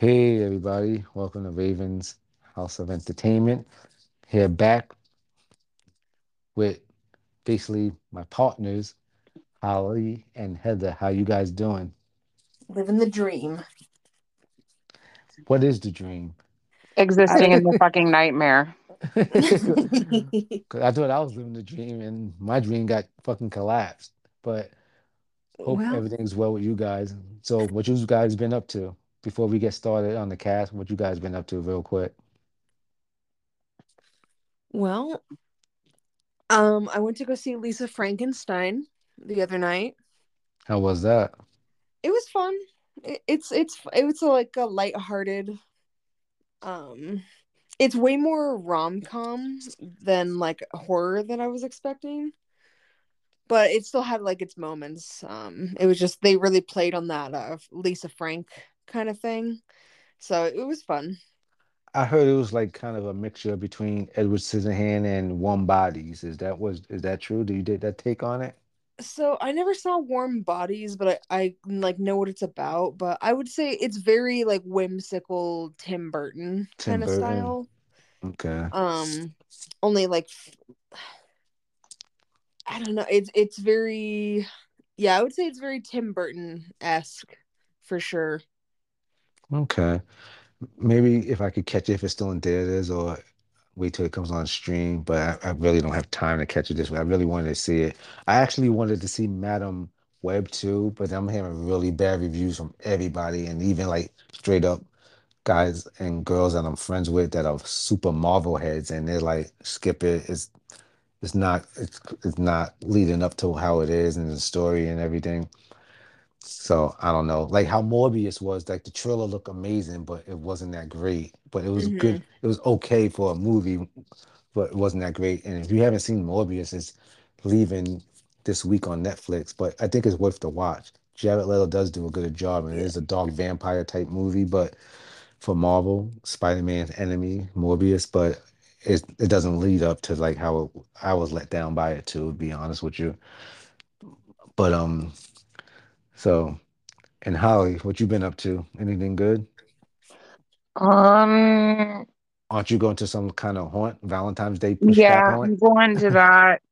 Hey everybody, welcome to Ravens House of Entertainment. Here back with basically my partners, Holly and Heather. How you guys doing? Living the dream. What is the dream? Existing in the fucking nightmare. 'Cause I thought I was living the dream and my dream got fucking collapsed. But hope well, everything's well with you guys. So what you guys been up to before we get started on the cast? What you guys been up to real quick? well, um, I went to go see Lisa Frankenstein the other night. How was that? It was fun. It, it's it's it was like a lighthearted. Um, it's way more rom com than like horror that I was expecting. But it still had like its moments. Um, it was just they really played on that uh Lisa Frank kind of thing. So it was fun. I heard it was like kind of a mixture between Edward Scissorhand and Warm Bodies. Is that was is that true? Do you did that take on it? So I never saw Warm Bodies, but I, I like know what it's about. But I would say it's very like whimsical Tim Burton Tim kind of Burton. style. Okay. Um, only like I don't know. It's it's very yeah. I would say it's very Tim Burton esque for sure. Okay. Maybe if I could catch it if it's still in theaters or wait till it comes on stream, but I, I really don't have time to catch it this way. I really wanted to see it. I actually wanted to see Madame Web too, but I'm hearing really bad reviews from everybody and even like straight up guys and girls that I'm friends with that are super Marvel heads and they're like, skip it. It's it's not it's it's not leading up to how it is and the story and everything. So I don't know, like how Morbius was, like the trailer looked amazing, but it wasn't that great. But it was hmm good. It was okay for a movie, but it wasn't that great. And if you haven't seen Morbius, it's leaving this week on Netflix, but I think it's worth the watch. Jared Leto does do a good job, and it is a dog vampire type movie, but for Marvel, Spider-Man's enemy, Morbius, but it it doesn't lead up to like how it, I was let down by it too, to be honest with you. But um, so and Holly, what you been up to? Anything good? Um, Aren't you going to some kind of haunt, Valentine's Day yeah, haunt? I'm going to that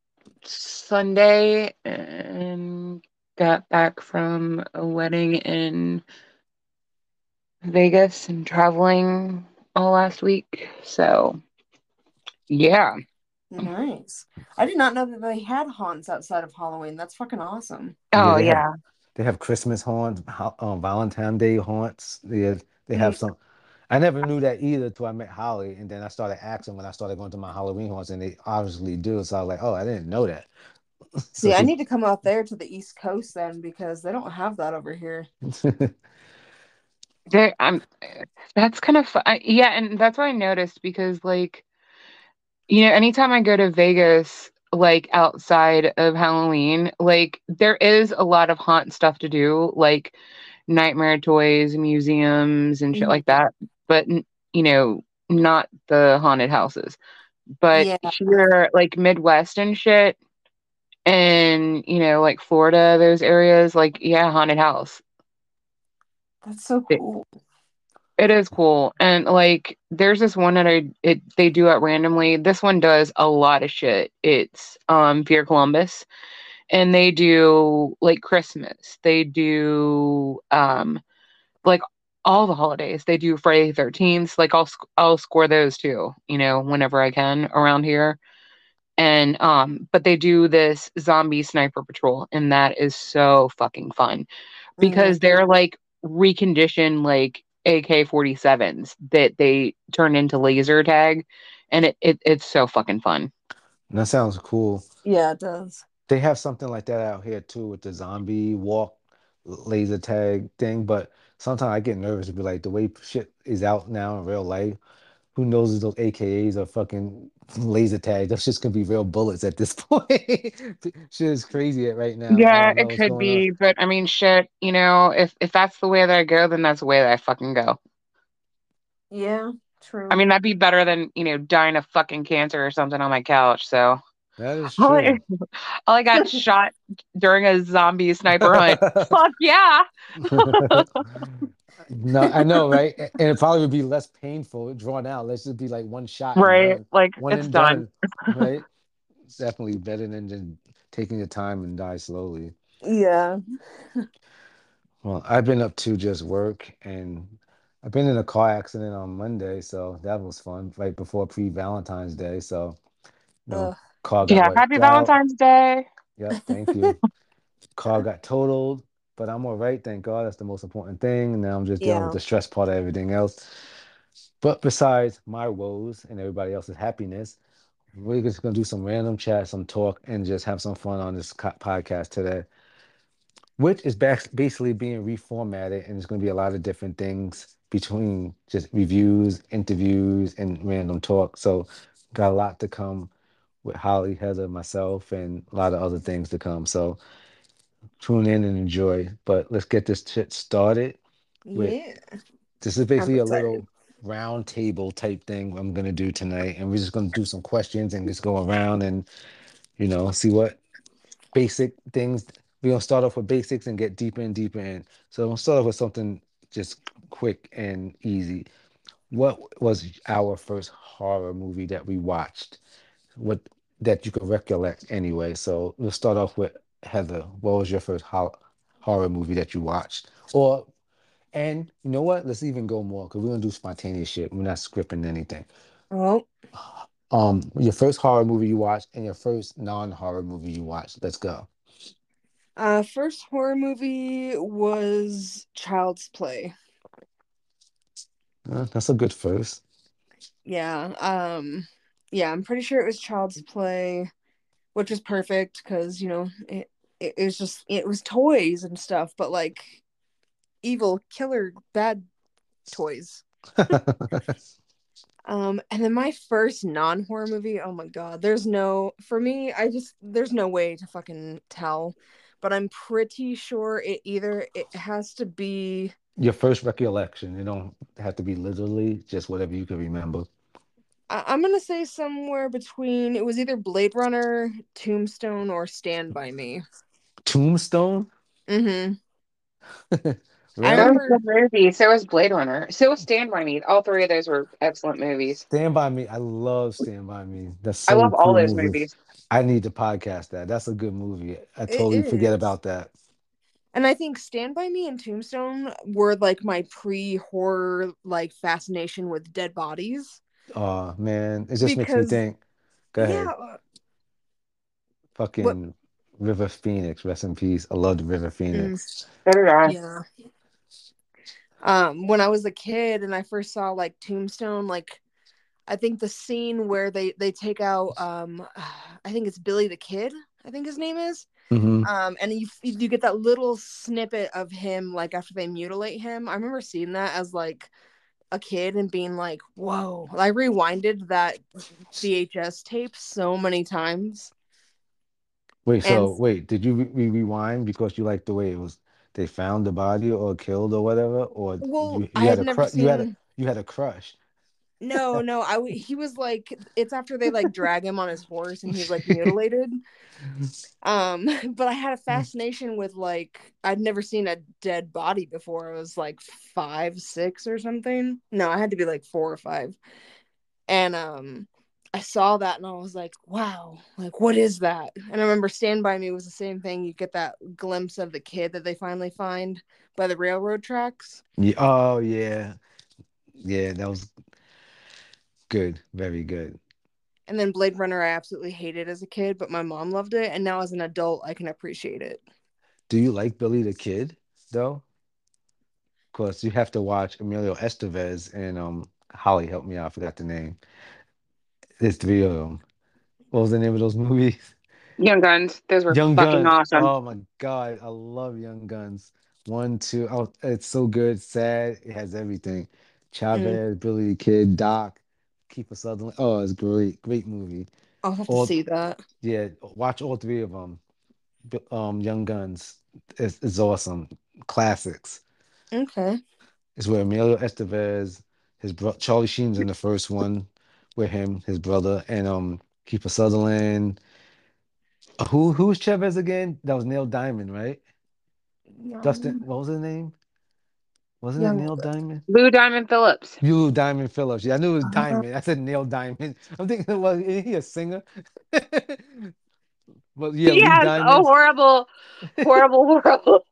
Sunday and got back from a wedding in Vegas and traveling all last week. So, yeah. Nice. I did not know that they had haunts outside of Halloween. That's fucking awesome. Oh, they have yeah. They have Christmas haunts, ho- um, Valentine's Day haunts. They have, they have Mhm. some. I never knew that either till I met Holly, and then I started asking when I started going to my Halloween haunts, and they obviously do. So I was like, oh, I didn't know that. So See, I she, need to come out there to the East Coast then because they don't have that over here. There, I'm, that's kind of, fu- I, yeah, and that's what I noticed because, like, you know, anytime I go to Vegas, like outside of Halloween, like there is a lot of haunt stuff to do, like nightmare toys, museums, and shit Mhm. like that. But you know, not the haunted houses. But Yeah. here, like Midwest and shit, and you know, like Florida, those areas, like yeah, haunted house. That's so cool. it is cool, and like there's this one that I it they do it randomly. This one does a lot of shit. It's um Fear Columbus. and they do like Christmas. They do um like all the holidays. They do Friday the 13th. Like I'll sc- I'll score those too, you know, whenever I can around here. And um but they do this zombie sniper patrol and that is so fucking fun hmm because they're like reconditioned like AK-47s that they turn into laser tag and it, it it's so fucking fun. That sounds cool. Yeah, it does. They have something like that out here too with the zombie walk laser tag thing, but sometimes I get nervous to be like the way shit is out now in real life. Who knows if those AKAs are fucking laser tag? That's just gonna be real bullets at this point. Shit is crazy right now. Yeah, it could going on. be, but I mean, shit, you know, if if that's the way that I go, then that's the way that I fucking go. Yeah, true. I mean, that'd be better than, you know, dying of fucking cancer or something on my couch. So, That is Ollie, true. Ollie got shot during a zombie sniper hunt. Fuck yeah. No, I know, right? And it probably would be less painful, drawn out. Let's just be like one shot and Right. done, Like one it's and done. done, right? It's definitely better than just taking your time and die slowly. Yeah. Well, I've been up to just work and I've been in a car accident on Monday, so that was fun, right before pre-Valentine's Day. So, you know, car got Yeah. Happy out. Valentine's Day. Yep, thank you. Car got totaled, but I'm all right, thank God. That's the most important thing. And now I'm just dealing with the stress part of everything else. But besides my woes and everybody else's happiness, we're just gonna do some random chat, some talk, and just have some fun on this co- podcast today, which is bas- basically being reformatted, and it's gonna be a lot of different things between just reviews, interviews, and random talk. So, got a lot to come with Holly, Heather, myself, and a lot of other things to come. So tune in and enjoy. But let's get this shit started. With Yeah. this is basically a little round table type thing I'm gonna do tonight, and we're just gonna do some questions and just go around and you know see what basic things. We're gonna start off with basics and get deeper and deeper in. So we'll start off with something just quick and easy. What was our first horror movie that we watched? What that you could recollect anyway? So we'll start off with Heather. What was your first ho- horror movie that you watched? Or and you know what? Let's even go more because we're gonna do spontaneous shit. We're not scripting anything. Oh, Um, your first horror movie you watched and your first non-horror movie you watched. Let's go. uh, first horror movie was Child's Play. Uh, that's a good first. Yeah. Um. Yeah, I'm pretty sure it was Child's Play, which was perfect because you know it, it. It was just it was toys and stuff, but like evil killer bad toys. Um, and then my first non-horror movie, oh my god, there's no for me, I just there's no way to fucking tell. But I'm pretty sure it either it has to be Your first recollection. It don't have to be literally just whatever you can remember. I'm gonna say somewhere between it was either Blade Runner, Tombstone, or Stand by Me. Tombstone. Mm-hmm. Really? That remember- was a movie. So was Blade Runner. So was Stand By Me. All three of those were excellent movies. Stand by Me. I love Stand by Me. That's I so love all those movie. movies. I need to podcast that. That's a good movie. I totally forget about that. And I think Stand by Me and Tombstone were like my pre-horror like fascination with dead bodies. Oh man, it just makes me think. Go ahead. Yeah. Fucking River Phoenix, rest in peace. I loved River Phoenix. So did I. Yeah. Um, when I was a kid and I first saw like Tombstone, like I think the scene where they they take out um I think it's Billy the Kid, I think his name is. hmm Um and you you get that little snippet of him like after they mutilate him. I remember seeing that as like a kid and being like, "Whoa." I rewinded that VHS tape so many times. Wait, so wait, did you re- re- rewind because you liked the way it was? They found the body or killed or whatever, or Well, you, you I had had a never crush. You had a seen you had a crush. No, no, I w- he was like it's after they like drag him on his horse and he's like mutilated. Um, but I had a fascination with like I'd never seen a dead body before. I was like five, six or something. No, I had to be like four or five. And um I saw that and I was like, wow, like what is that? And I remember Stand By Me was the same thing. You get that glimpse of the kid that they finally find by the railroad tracks. Yeah, oh yeah, yeah, that was good, very good. And then Blade Runner, I absolutely hated as a kid, but my mom loved it. And now as an adult, I can appreciate it. Do you like Billy the Kid though? Of course, you have to watch Emilio Estevez and um Holly help me out. I forgot the name. There's three of them. What was the name of those movies? Young Guns. Those were Young fucking Guns. awesome. Oh my God, I love Young Guns. One, two. Oh, it's so good. Sad. It has everything. Chavez, Billy the Kid, Doc, Kiefer Sutherland. Oh, it's great. Great movie. I'll have All- to see that. Yeah, watch all three of them. Um, Young Guns. is, awesome. Classics. Okay. It's where Emilio Estevez, his bro Charlie Sheen's in the first one with him, his brother, and um Kiefer Sutherland, Who who's Chavez again? That was Neil Diamond, right? Dustin, what was his name? Wasn't it. Neil Diamond? Lou Diamond Phillips. You Diamond Phillips. Yeah, I knew it was Uh, Diamond. I said Neil Diamond. I'm thinking, well, is he a singer? Well, yeah, He Lou has a horrible, horrible, horrible.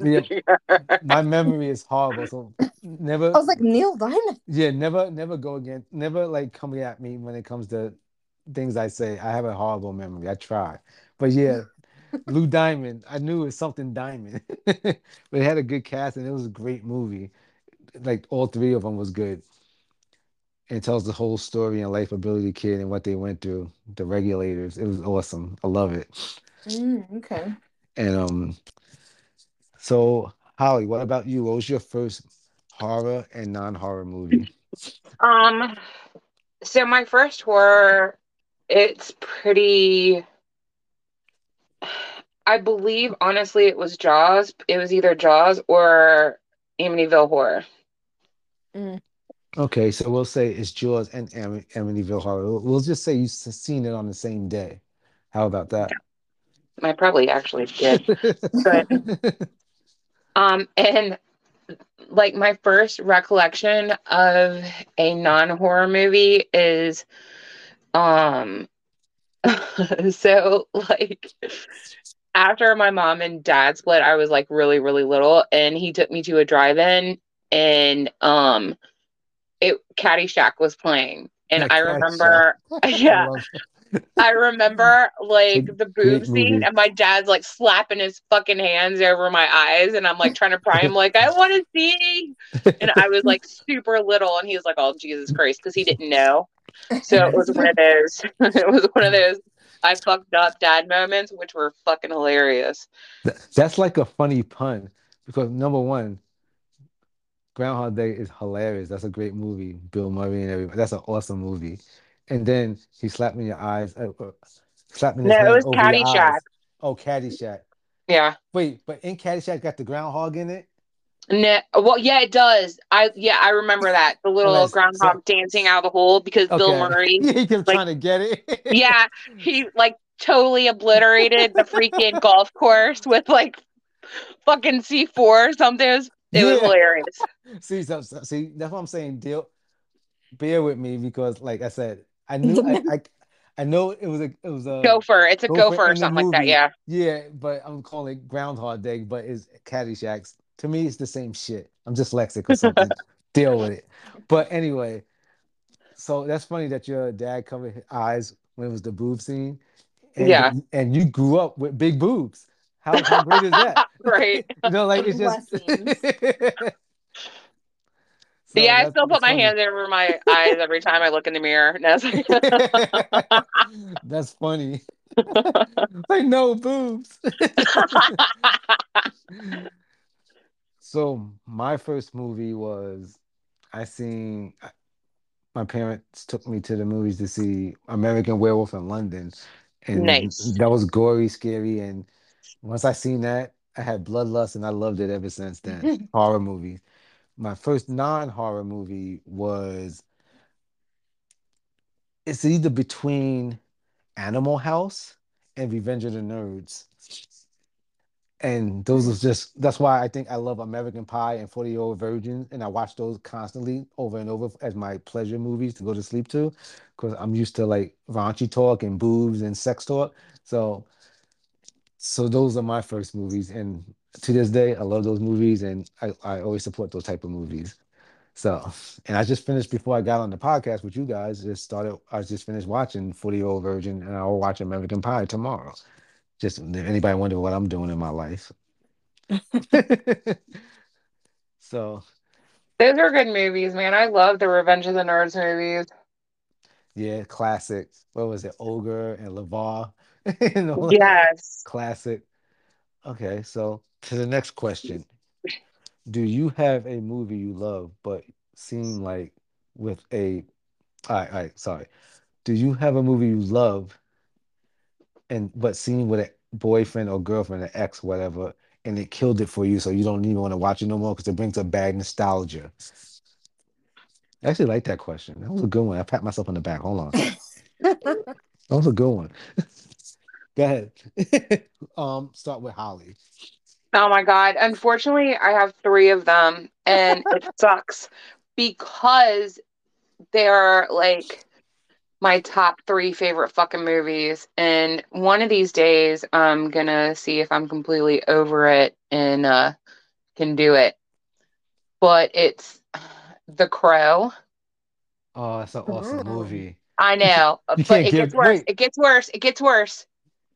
Yeah, my memory is horrible, so never. I was like Neil Diamond. Yeah, never, never go again. Never like come at me when it comes to things I say. I have a horrible memory. I try, but yeah, Lou Diamond. I knew it was something Diamond, but it had a good cast and it was a great movie. Like all three of them was good. And it tells the whole story and life of ability kid and what they went through. The regulators. It was awesome. I love it. Mm, okay. And um, so Holly, what about you? What was your first horror and non-horror movie? Um, so my first horror, it's pretty. I believe honestly it was Jaws. It was either Jaws or Amityville Horror. Okay, so we'll say it's Jaws and Am- Amityville Horror. We'll we'll just say you've seen it on the same day. How about that? I probably actually did. Good. Um, and like my first recollection of a non-horror movie is um so like after my mom and dad split, I was like really, really little, and he took me to a drive-in, and um, it Caddyshack was playing, and Yeah, I remember, yeah, I remember like the boob scene, and my dad's like slapping his fucking hands over my eyes, and I'm like trying to pry him, like I want to see, and I was like super little, and he was like, "Oh Jesus Christ," because he didn't know. So it was one of those. it was one of those I fucked up dad moments, which were fucking hilarious. That's like a funny pun because number one, Groundhog Day is hilarious. That's a great movie. Bill Murray and everybody. That's an awesome movie. And then he slapped me in your eyes, uh, uh, slapping his No, it was Caddyshack. Oh, Caddyshack. Yeah. Wait, but in Caddyshack got the groundhog in it? No, well, yeah, it does. I yeah, I remember that the little Unless- groundhog dancing out of the hole because Bill Murray, Yeah, he kept like- trying to get it. yeah, he like totally obliterated the freaking golf course with like fucking C four or something. It was, it was hilarious. See, so, so- see, that's what I'm saying. Deal, bear with me because, like I said, I knew, I, I, I know it was a, it was a Gopher, it's a Gopher gopher or in the something like that. Yeah, Yeah, but I'm calling it Groundhog Day, but it's Caddyshack. To me, it's the same shit. I'm dyslexic or something. Deal with it. But anyway, so that's funny that your dad covered his eyes when it was the boob scene. And, Yeah. And you grew up with big boobs. How, how great is that? right. you know, like it's just. So yeah, I still put my funny. hands over my eyes every time I look in the mirror. That's funny. like no boobs. so my first movie was I seen my parents took me to the movies to see American Werewolf in London. And Nice. that was gory, scary, and once I seen that, I had bloodlust and I loved it ever since then. horror movies. My first non-horror movie was it's either between Animal House and Revenge of the Nerds. And those was just that's why I think I love American Pie and 40 Year Old Virgin. And I watch those constantly over and over as my pleasure movies to go to sleep to. Because I'm used to like raunchy talk and boobs and sex talk. So so those are my first movies. And to this day, I love those movies and I, I always support those type of movies. So, and I just finished before I got on the podcast with you guys. Just started. I just finished watching 40 Year Old Virgin, and I'll watch American Pie tomorrow. Just anybody wonder what I'm doing in my life. so Those are good movies, man. I love the Revenge of the Nerds movies. yeah, classic. What was it? Ogre and Lamar. Yes. Classic. Okay, so to the next question. Do you have a movie you love but seem like with a all right, all right, sorry. Do you have a movie you love and but seen with a boyfriend or girlfriend, an ex, whatever, and it killed it for you, so you don't even want to watch it no more because it brings up bad nostalgia? I actually like that question. That was a good one. I pat myself on the back. Hold on. That was a good one. Go ahead. um, start with Holly. Oh my God. Unfortunately, I have three of them and it sucks because they're like my top three favorite fucking movies. And one of these days, I'm gonna see if I'm completely over it and uh, can do it. But it's The Crow. Oh, it's an awesome Oh. movie. I know, but it give- gets worse. wait. It gets worse. It gets worse.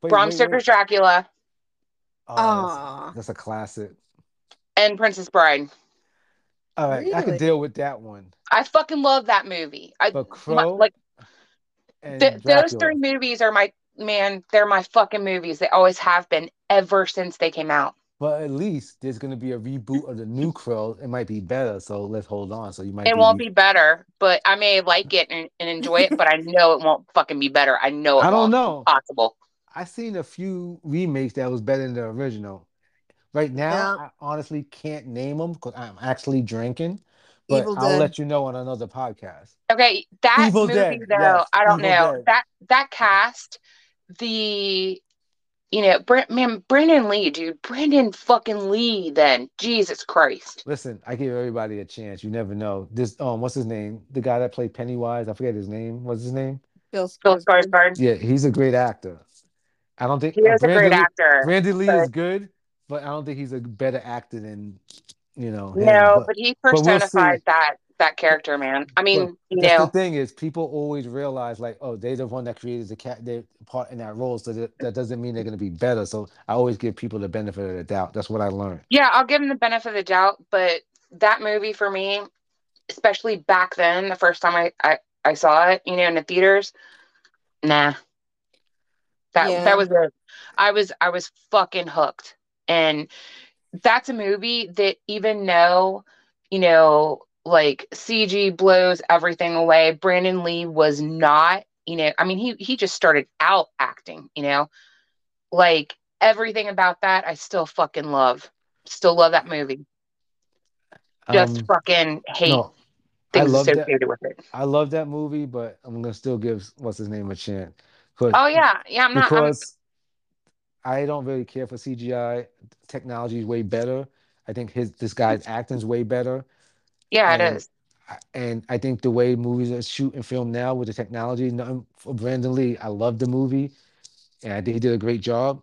Wait, Bram wait, Stoker's wait. Dracula Oh, that's, that's a classic. and Princess Bride. All right, I Really? can deal with that one. I fucking love that movie. I But my- like and th- those three movies are my man. They're my fucking movies. They always have been ever since they came out. But at least there's gonna be a reboot of the new Crow. It might be better, so let's hold on. So you might It won't be better, but I may like it and, and enjoy it, but I know it won't fucking be better. I know it I don't won't. know. Possible. I seen a few remakes that was better than the original. Right now, Yeah. I honestly can't name them because I'm actually drinking. But Evil I'll Dead. let you know on another podcast. Okay, that Evil movie Dead, though, yes, I don't Evil know Dead. that that cast, the you know, Brent, man, Brandon Lee, dude, Brandon fucking Lee. Then Jesus Christ, Listen, I give everybody a chance. You never know. This um, what's his name? The guy that played Pennywise. I forget his name. What's his name? Bill Bill Skarsgård. Skarsgård. Yeah, he's a great actor. I don't think He uh, is a great Lee- actor. Randy Lee but- is good, but I don't think he's a better actor than you know. him. No, But- but he we'll personified that that character, man. I mean, you know, the thing is, people always realize like, oh, they're the one that created the cat, their part in that role, so that, that doesn't mean they're gonna be better. So I always give people the benefit of the doubt. That's what I learned. yeah, I'll give them the benefit of the doubt, but that movie for me, especially back then, the first time I I, I saw it, you know, in the theaters, nah. That Yeah. that was it. I was I was fucking hooked. And that's a movie that even though, you know, like CG blows everything away, Brandon Lee was not, you know, I mean he he just started out acting, you know. Like everything about that I still fucking love. Still love that movie. Just Um, fucking hate no, I things love that. associated with it. I love that movie, but I'm gonna still give what's his name a chance. 'Cause- Oh yeah, yeah. I'm not. I'm, because I don't really care for CGI. Technology is way better. I think his this guy's acting's way better. yeah, it and is. I- And I think the way movies are shoot and film now with the technology, nothing for Brandon Lee. I love the movie, and I think he did a great job.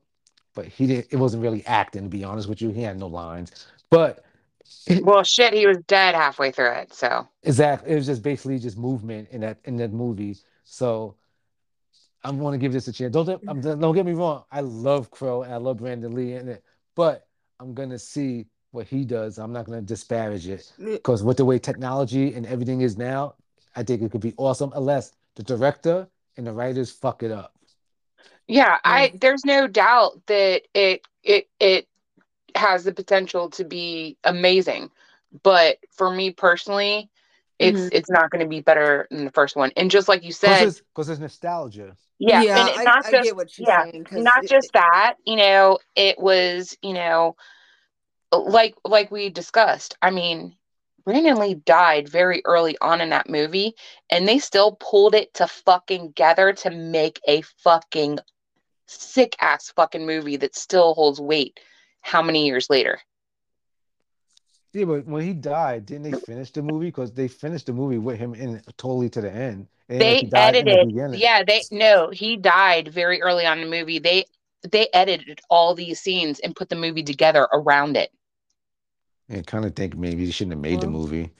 But he didn't. It wasn't really acting, to be honest with you. He had no lines. But Well, shit, he was dead halfway through it. So exactly, it was just basically just movement in that in that movie. So I'm going to give this a chance. Don't I'm, um, don't get me wrong. I love Crow and I love Brandon Lee in it, but I'm gonna see what he does. I'm not gonna disparage it because with the way technology and everything is now, I think it could be awesome unless the director and the writers fuck it up. yeah, I there's no doubt that it it it has the potential to be amazing. But for me personally, it's Mhm. it's not going to be better than the first one. And just like you said, because it's nostalgia. yeah, and it- I, not I just get what she's yeah, saying. 'cause not it- just that you know it was you know like like we discussed i mean brandon lee died very early on in that movie and they still pulled it to fucking gather to make a fucking sick ass fucking movie that still holds weight how many years later Yeah, but when he died, didn't they finish the movie? Because they finished the movie with him in totally to the end. It ain't like they he the edited yeah they no he died very early on in the movie they they edited all these scenes and put the movie together around it I kind of think maybe they shouldn't have made the movie.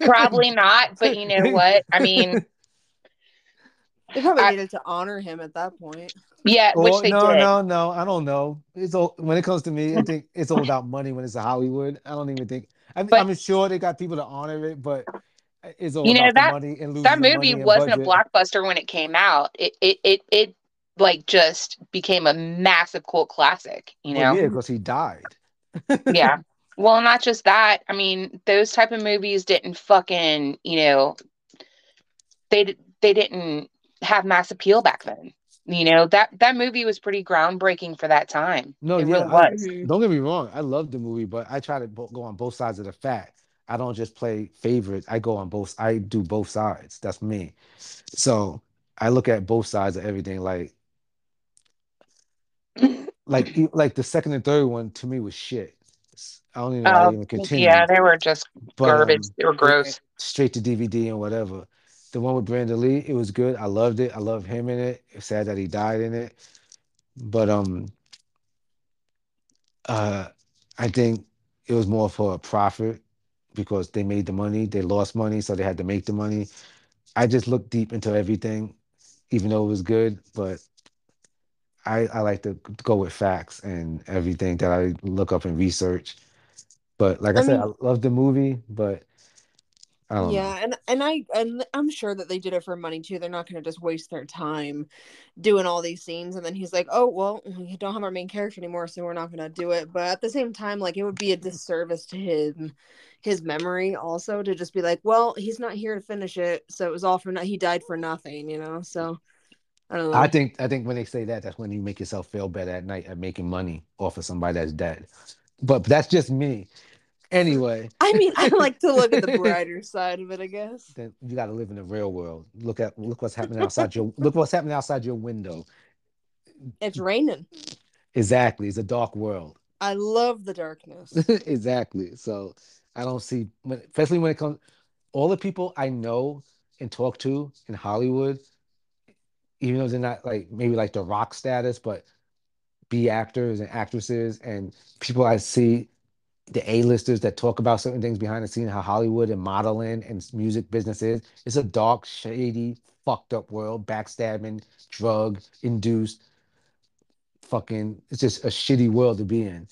probably not but you know what i mean They probably I- needed to honor him at that point. Yeah Oh, which they no, did no, no. I don't know. It's all when it comes to me. I think it's all about money when it's a Hollywood. I don't even think. I, I'm sure they got people to honor it, but it's all You know, about that- the money and losing that movie wasn't a blockbuster when it came out. It it it it like just became a massive cult classic, you Well, know? yeah, because he died. yeah. Well, not just that. I mean, those type of movies didn't fucking, you know, they they didn't have mass appeal back then. You know, that that movie was pretty groundbreaking for that time. No, it yeah, really I- was. Don't get me wrong. I love the movie, but I try to go on both sides of the fact. I don't just play favorites. I go on both. I do both sides. That's me. So I look at both sides of everything. Like like like the second and third one to me was shit. I don't even know Oh, even yeah, they were just But garbage. um, They were gross. straight to DVD and whatever. The one with Brandon Lee, it was good. I loved it. I love him in it. It's sad that he died in it. But um, uh, I think it was more for a profit because they made the money. They lost money, so they had to make the money. I just looked deep into everything, even though it was good. But I I like to go with facts and everything that I look up and research. But like I I said, mean, I love the movie, but Don't know. yeah, and and I and I'm sure that they did it for money too. They're not going to just waste their time doing all these scenes and then he's like, "Oh, well, we don't have our main character anymore, so we're not going to do it." But at the same time, like it would be a disservice to him his memory also to just be like, "Well, he's not here to finish it, so it was all for no- he died for nothing," you know? So, I don't know. I think I think when they say that, that's when you make yourself feel better at night at making money off of somebody that's dead. But that's just me. Anyway, I mean, I like to look at the brighter side of it, I guess. Then you got to live in the real world. Look at look what's happening outside your look what's happening outside your window. It's raining. Exactly, it's a dark world. I love the darkness. exactly. So I don't see, especially when it comes, all the people I know and talk to in Hollywood, even though they're not like maybe like the rock status, but be actors and actresses and people I see, the A-listers that talk about certain things behind the scene, how Hollywood and modeling and music business is. It's a dark, shady, fucked up world, backstabbing, drug induced, fucking. It's just a shitty world to be in,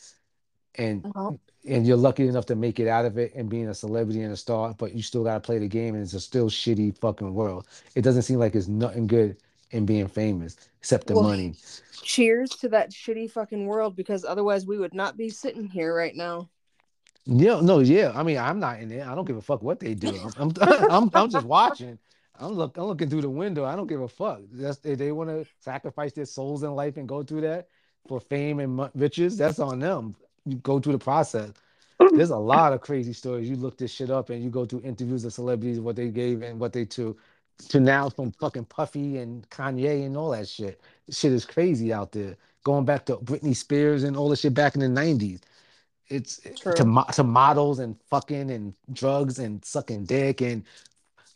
and Well, and you're lucky enough to make it out of it and being a celebrity and a star, but you still gotta play the game, and it's a still shitty fucking world. It doesn't seem like it's nothing good in being famous except the well, money. cheers to that shitty fucking world because otherwise we would not be sitting here right now. Yeah, no, yeah. I mean, I'm not in it. I don't give a fuck what they do. I'm, I'm, I'm, I'm just watching. I'm look, I'm looking through the window. I don't give a fuck. That's if they want to sacrifice their souls in life and go through that for fame and riches. That's on them. You go through the process. There's a lot of crazy stories. You look this shit up and you go through interviews of celebrities, what they gave and what they to, to now from fucking Puffy and Kanye and all that shit. Shit is crazy out there. Going back to Britney Spears and all the shit back in the 90s it's to mo- to models and fucking and drugs and sucking dick and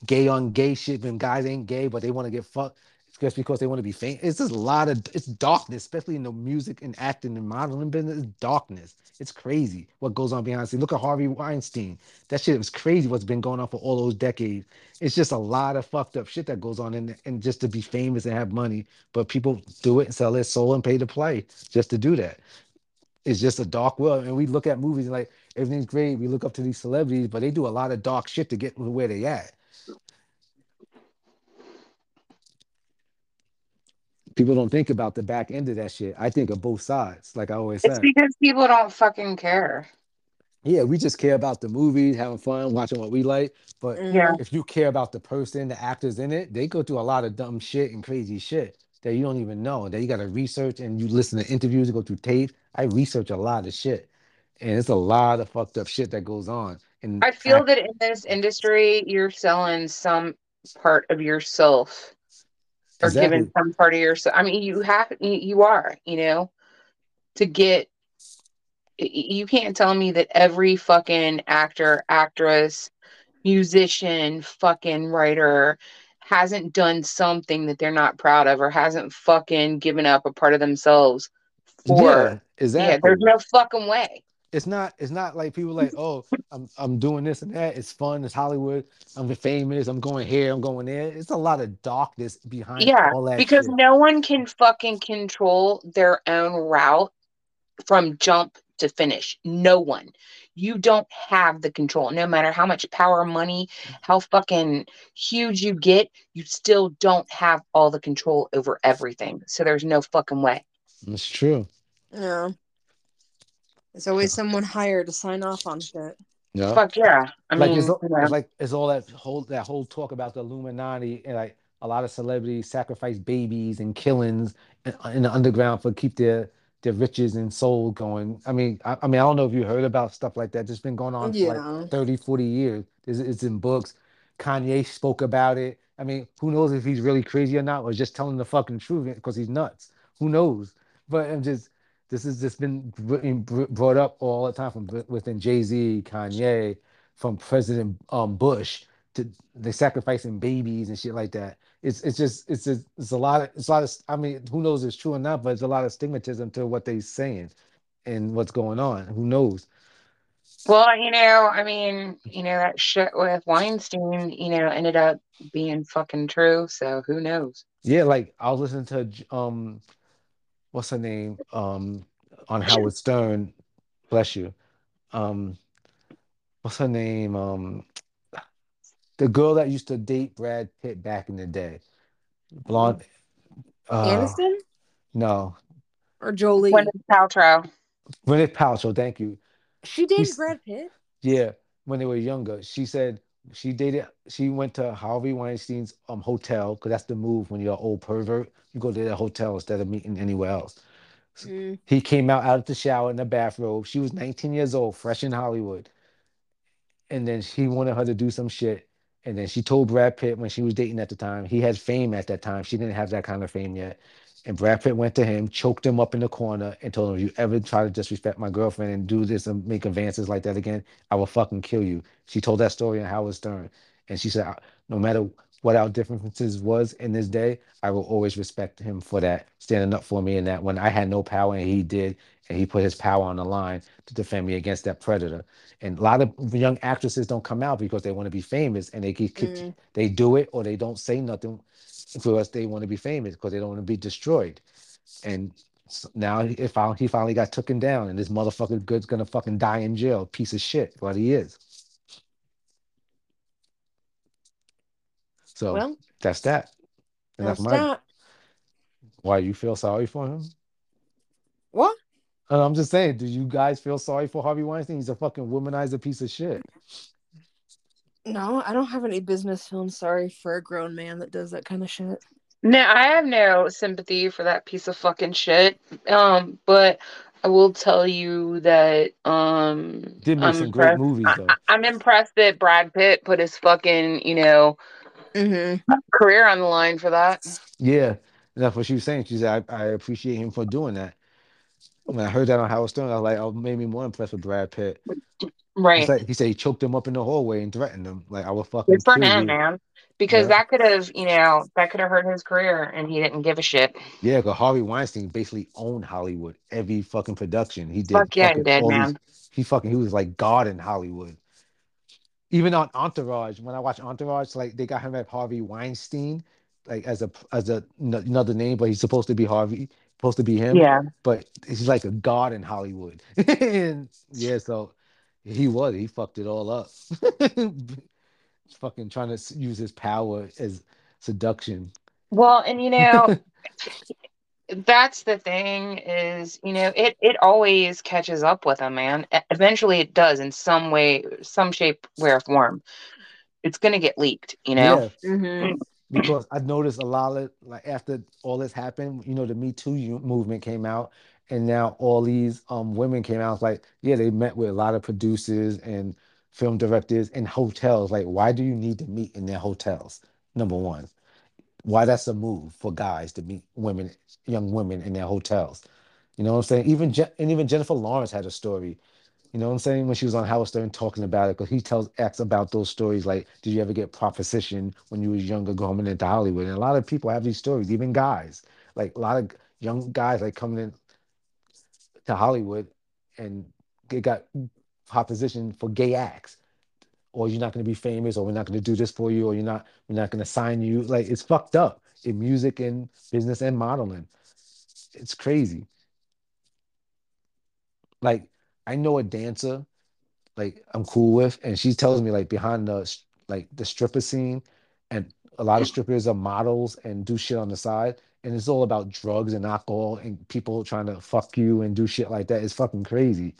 gay on gay shit when guys ain't gay but they want to get fucked just because they want to be famous. It's just a lot of it's darkness, especially in the music and acting and modeling business. It's darkness. It's crazy what goes on behind the scenes. Look at Harvey Weinstein. That shit was crazy. What's been going on for all those decades. It's just a lot of fucked up shit that goes on in and just to be famous and have money. But people do it and sell their soul and pay to play just to do that it's just a dark world. And we look at movies and like everything's great. We look up to these celebrities, but they do a lot of dark shit to get to where they at. People don't think about the back end of that shit. I think of both sides, like I always It's say. because people don't fucking care. Yeah, we just care about the movies, having fun, watching what we like. But Yeah. If you care about the person, the actors in it, they go through a lot of dumb shit and crazy shit that you don't even know. That you got to research and you listen to interviews, and go through tapes. I research a lot of shit, and it's a lot of fucked up shit that goes on. And I feel act that in this industry, you're selling some part of yourself or giving some part of yourself. I mean, you have, you are, you know, to get, you can't tell me that every fucking actor, actress, musician, fucking writer hasn't done something that they're not proud of or hasn't fucking given up a part of themselves for, Yeah, yeah, there's no fucking way. It's not. It's not like people like, oh, I'm I'm doing this and that. It's fun. It's Hollywood. I'm famous. I'm going here. I'm going there. It's a lot of darkness behind Yeah, all that because shit. no one can fucking control their own route from jump to finish. No one. You don't have the control. No matter how much power, money, how fucking huge you get, you still don't have all the control over everything. So there's no fucking way. That's true. Yeah. There's always someone hired to sign off on shit. Yeah. Fuck yeah. I like mean, it's, you know, it's like it's all that whole that whole talk about the Illuminati and like a lot of celebrities sacrifice babies and killings in, in the underground for keep their their riches and soul going. I mean, I, I mean, I don't know if you heard about stuff like that. It's been going on for like 30, 40 years. It's, it's in books. Kanye spoke about it. I mean, who knows if he's really crazy or not, or just telling the fucking truth because he's nuts. Who knows? But I'm just This has just been brought up all the time from within Jay Z, Kanye, from President um, Bush to they sacrificing babies and shit like that. It's it's just it's a, it's a lot of it's a lot of I mean who knows if it's true or not, but it's a lot of stigmatism to what they're saying and what's going on. Who knows? Well, you know, I mean, you know, that shit with Weinstein, you know, ended up being fucking true. So who knows? Yeah, like I was listening to um, what's her name um on Howard Stern, bless you, um, what's her name um, the girl that used to date Brad Pitt back in the day, blonde. Uh, Aniston. No. Or Jolie. Gwyneth Paltrow. Gwyneth Paltrow. Thank you. She dated She's, Brad Pitt. Yeah, when they were younger. She said she dated. She went to Harvey Weinstein's um hotel because that's the move when you're an old pervert. You go to that hotel instead of meeting anywhere else. So mm. He came out out of the shower in a bathrobe. She was 19 years old, fresh in Hollywood, and then he wanted her to do some shit. And then she told Brad Pitt when she was dating at the time, he had fame at that time. She didn't have that kind of fame yet. And Brad Pitt went to him, choked him up in the corner, and told him, "You ever try to disrespect my girlfriend and do this and make advances like that again, I will fucking kill you." She told that story on Howard Stern, and she said, "No matter what our differences was in this day, I will always respect him for that, standing up for me, and that when I had no power and he did, and he put his power on the line to defend me against that predator." And a lot of young actresses don't come out because they want to be famous, and they keep, mm. they do it or they don't say nothing for us they want to be famous because they don't want to be destroyed. And now if he finally got taken down, and this motherfucker good's gonna fucking die in jail, piece of shit, what he is. So well, that's that. And that's, that's my that. why you feel sorry for him? What? And I'm just saying, do you guys feel sorry for Harvey Weinstein? He's a fucking womanizer piece of shit. No, I don't have any business feeling sorry for a grown man that does that kind of shit. No, I have no sympathy for that piece of fucking shit. Um, but I will tell you that um did make I'm some great movies though. I, am I'm impressed that Brad Pitt put his fucking, you know, mm-hmm. career on the line for that. Yeah, that's what she was saying. She said, I, I appreciate him for doing that. When I heard that on Howard Stern, I was like, oh, made me more impressed with Brad Pitt. Right. Like, he said he choked him up in the hallway and threatened him. Like I will fucking Good for him, you. man. Because yeah. that could have, you know, that could have hurt his career, and he didn't give a shit. Yeah, because Harvey Weinstein basically owned Hollywood. Every fucking production he did. Fuck yeah, he did, man. These, he fucking he was like God in Hollywood. Even on Entourage, when I watch Entourage, like they got him at Harvey Weinstein, like as a as a another name, but he's supposed to be Harvey, supposed to be him. Yeah. But he's like a god in Hollywood. and yeah, so he was. He fucked it all up. Fucking trying to use his power as seduction. Well, and you know, that's the thing is, you know, it it always catches up with a man. Eventually, it does in some way, some shape, way, or form. It's gonna get leaked, you know. Yeah. Mm-hmm. Because I noticed a lot of like after all this happened, you know, the Me Too movement came out, and now all these um women came out like yeah they met with a lot of producers and film directors in hotels. Like why do you need to meet in their hotels? Number one why that's a move for guys to meet women young women in their hotels. You know what i'm saying? Even Je- and even jennifer lawrence had a story you know what i'm saying when she was on howard stern talking about it because he tells acts about those stories like did you ever get proposition when you was younger going into hollywood and a lot of people have these stories even guys like a lot of young guys like coming in to Hollywood and it got proposition for gay acts. Or you're not going to be famous, or we're not going to do this for you, or you're not, we're not going to sign you. Like it's fucked up in music and business and modeling. It's crazy. Like I know a dancer, like I'm cool with, and she tells me like behind the like the stripper scene, and a lot of strippers are models and do shit on the side and it's all about drugs and alcohol and people trying to fuck you and do shit like that. It's fucking crazy.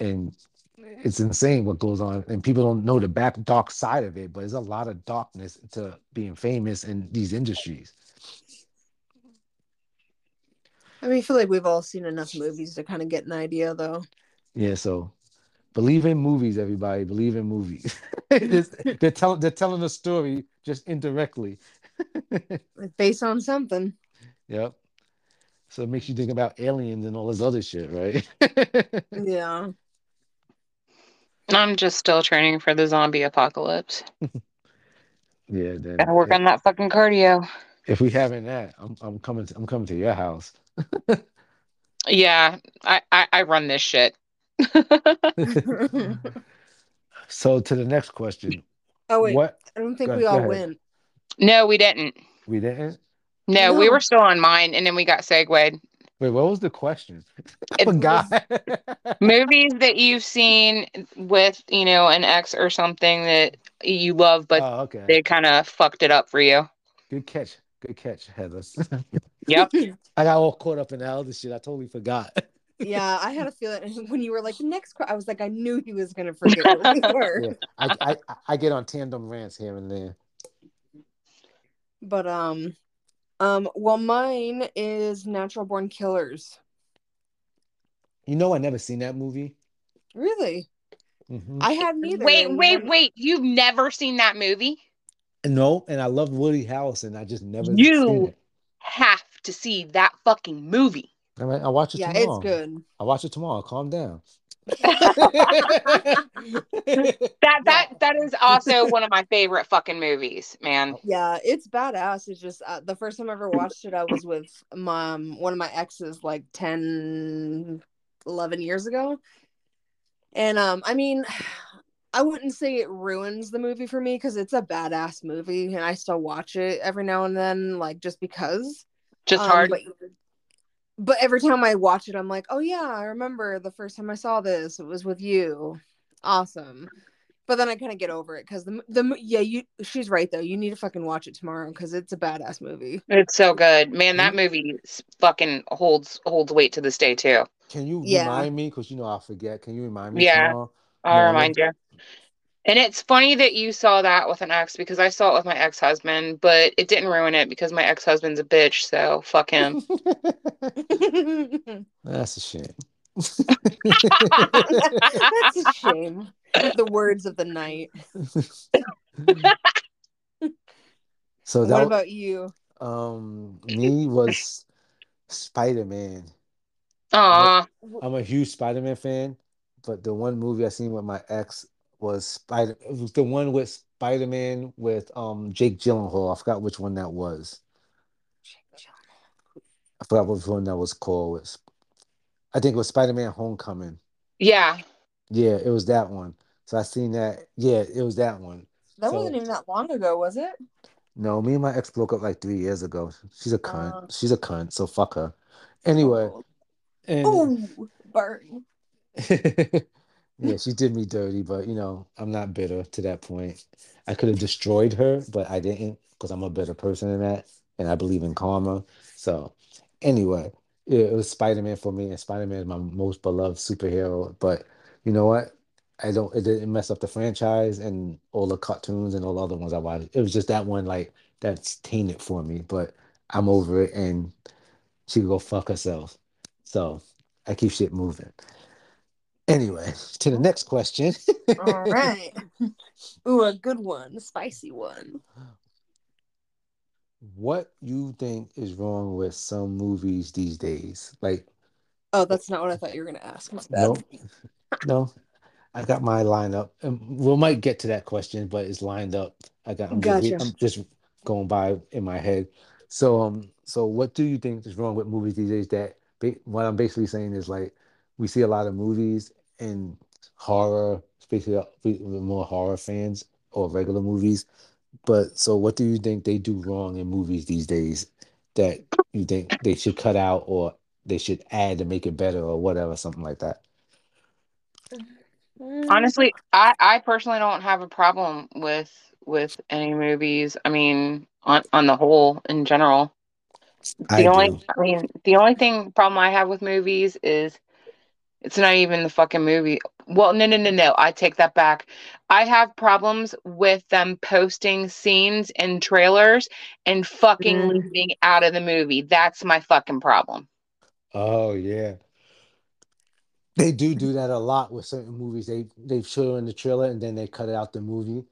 And it's insane what goes on. And people don't know the back dark side of it, but there's a lot of darkness to being famous in these industries. I mean, I feel like we've all seen enough movies to kind of get an idea, though. Yeah, so believe in movies, everybody. Believe in movies. they're telling they're telling a story just indirectly. based on something. Yep. So it makes you think about aliens and all this other shit, right? Yeah. I'm just still training for the zombie apocalypse. yeah, then Gotta work if, on that fucking cardio. if we having that, I'm I'm coming to, I'm coming to your house. Yeah, I, I, I run this shit. So to the next question. oh wait, What I don't think Go- we all ahead. went. no, we didn't. we didn't? No, we were still on mine and then we got segued. Wait, what was the question? I It oh, was- forgot. Movies that you've seen with, you know, an ex or something that you love, but oh, okay. they kind of fucked it up for you. Good catch. Good catch, Heather. Yep. I got all caught up in the other shit. I totally forgot. Yeah, I had a feeling when you were like the next. que-" I was like, I knew he was gonna forget what we were. Yeah, I, I I get on tandem rants here and there. But um, um, well, mine is Natural Born Killers. You know, I never seen that movie. Really, Mhm. I hadn't either. Wait, and wait, when- wait. You've never seen that movie? No, and I love Woody Harrelson. I just never You- seen it. Have to see that fucking movie. I mean, I'll watch it Yeah, tomorrow. it's good. I'll watch it tomorrow. Calm down. That that that is also one of my favorite fucking movies, man. Yeah, it's badass. It's just uh, the first time I ever watched it, I was with my um, one of my exes like 10, 11 years ago. And um, I mean, I wouldn't say it ruins the movie for me because it's a badass movie and I still watch it every now and then, like just because. Just Um, hard. But, but every time I watch it, I'm like, oh yeah, I remember the first time I saw this. It was with you. Awesome. But then I kind of get over it because the the yeah you she's right though. You need to fucking watch it tomorrow because it's a badass movie. It's so good, man. That movie fucking holds holds weight to this day too. Can you Yeah. remind me? Because you know I'll forget. Can you remind me? Yeah. tomorrow? I'll Yeah, remind you. And it's funny that you saw that with an ex because I saw it with my ex husband, but it didn't ruin it because my ex husband's a bitch. So fuck him. That's a shame. That's a shame. the words of the night. so what that about you? um me was Spider Man. Aw, I'm a huge Spider Man fan, but the one movie I seen with my ex was Spider. It was the one with Spider Man with um Jake Gyllenhaal. I forgot which one that was. I forgot which one that was called. It's- I think it was Spider Man Homecoming. yeah. Yeah, it was that one. So I seen that. Yeah, it was that one. That So- wasn't even that long ago, was it? No, me and my ex broke up like three years ago. She's a cunt. Uh. She's a cunt. So fuck her. Anyway, and Oh, burn. yeah, she did me dirty, but you know, I'm not bitter to that point. I could have destroyed her, but I didn't because I'm a better person than that, and I believe in karma. So, anyway, it was Spider-Man for me, and Spider-Man is my most beloved superhero. But you know what? I don't. It didn't mess up the franchise and all the cartoons and all the other ones I watched. It was just that one like that's tainted for me. But I'm over it, and she could go fuck herself. So I keep shit moving. Anyway, to the next question. All right. Ooh, a good one, a spicy one. What you think is wrong with some movies these days? Like, Oh, that's not what I thought you were gonna ask. No, no. I got my lineup, and we might get to that question, but it's lined up. I got. I'm, just, Gotcha. I'm just going by in my head. So, um, so what do you think is wrong with movies these days? That what I'm basically saying is like we see a lot of movies and horror, especially uh, more horror fans or regular movies. But so, what do you think they do wrong in movies these days that you think they should cut out or they should add to make it better or whatever, something like that? Mm, Honestly, I I personally don't have a problem with with any movies. I mean, on on the whole, in general. I The only, do. I mean, the only thing problem I have with movies is it's not even the fucking movie. Well, no, no, no, no. I take that back. I have problems with them posting scenes and trailers and fucking Mm. leaving out of the movie. That's my fucking problem. Oh yeah. They do do that a lot with certain movies. They they show in the trailer and then they cut it out the movie.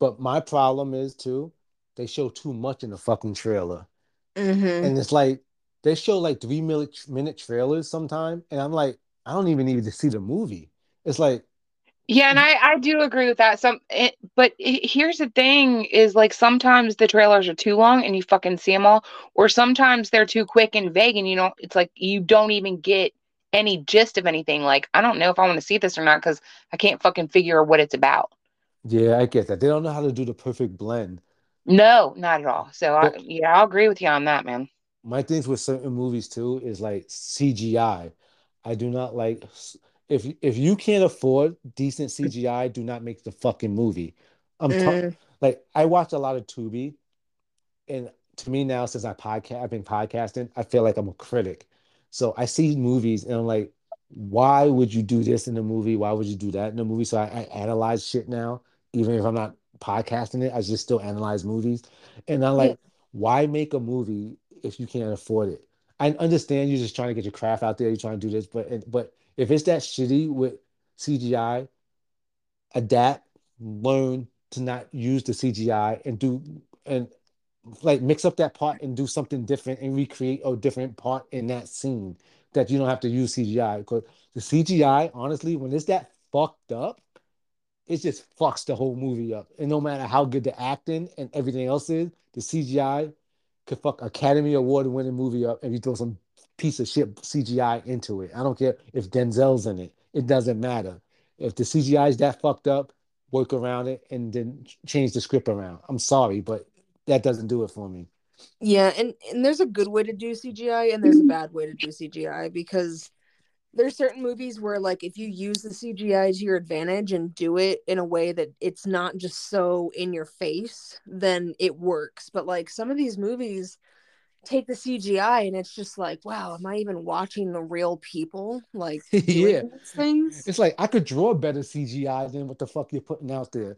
But my problem is too, they show too much in the fucking trailer. mhm. And it's like they show like three minute minute trailers sometime, and I'm like, I don't even need to see the movie. It's like, Yeah, and I I do agree with that. Some, it, but i here's the thing: is like sometimes the trailers are too long and you fucking see them all, or sometimes they're too quick and vague, and you don't. it's like you don't even get any gist of anything. Like I don't know if I want to see this or not because I can't fucking figure what it's about. yeah, I get that. They don't know how to do the perfect blend. No, not at all. So I, yeah, I'll agree with you on that, man. my things with certain movies too is like CGI. I do not like if if you can't afford decent CGI, do not make the fucking movie. I'm talking Mm, like I watch a lot of Tubi, and to me now, since I podcast, I've been podcasting, I feel like I'm a critic. So I see movies and I'm like, why would you do this in the movie? Why would you do that in the movie? So I, I analyze shit now, even if I'm not podcasting it, I just still analyze movies. And I'm yeah, like, why make a movie if you can't afford it? I understand you're just trying to get your craft out there, you're trying to do this, but but if it's that shitty with CGI, adapt, learn to not use the CGI and do and like mix up that part and do something different and recreate a different part in that scene that you don't have to use CGI. Because the CGI, honestly, when it's that fucked up, it just fucks the whole movie up. And no matter how good the acting and everything else is, the CGI fuck Academy Award winning movie up if you throw some piece of shit CGI into it. I don't care if Denzel's in it. It doesn't matter. If the CGI is that fucked up, work around it and then change the script around. I'm sorry, but that doesn't do it for me. yeah, and and there's a good way to do CGI and there's a bad way to do CGI because there's certain movies where like if you use the CGI to your advantage and do it in a way that it's not just so in your face, then it works. But like some of these movies take the CGI and it's just like, wow, am I even watching the real people like yeah. these things? It's like I could draw better CGI than what the fuck you're putting out there.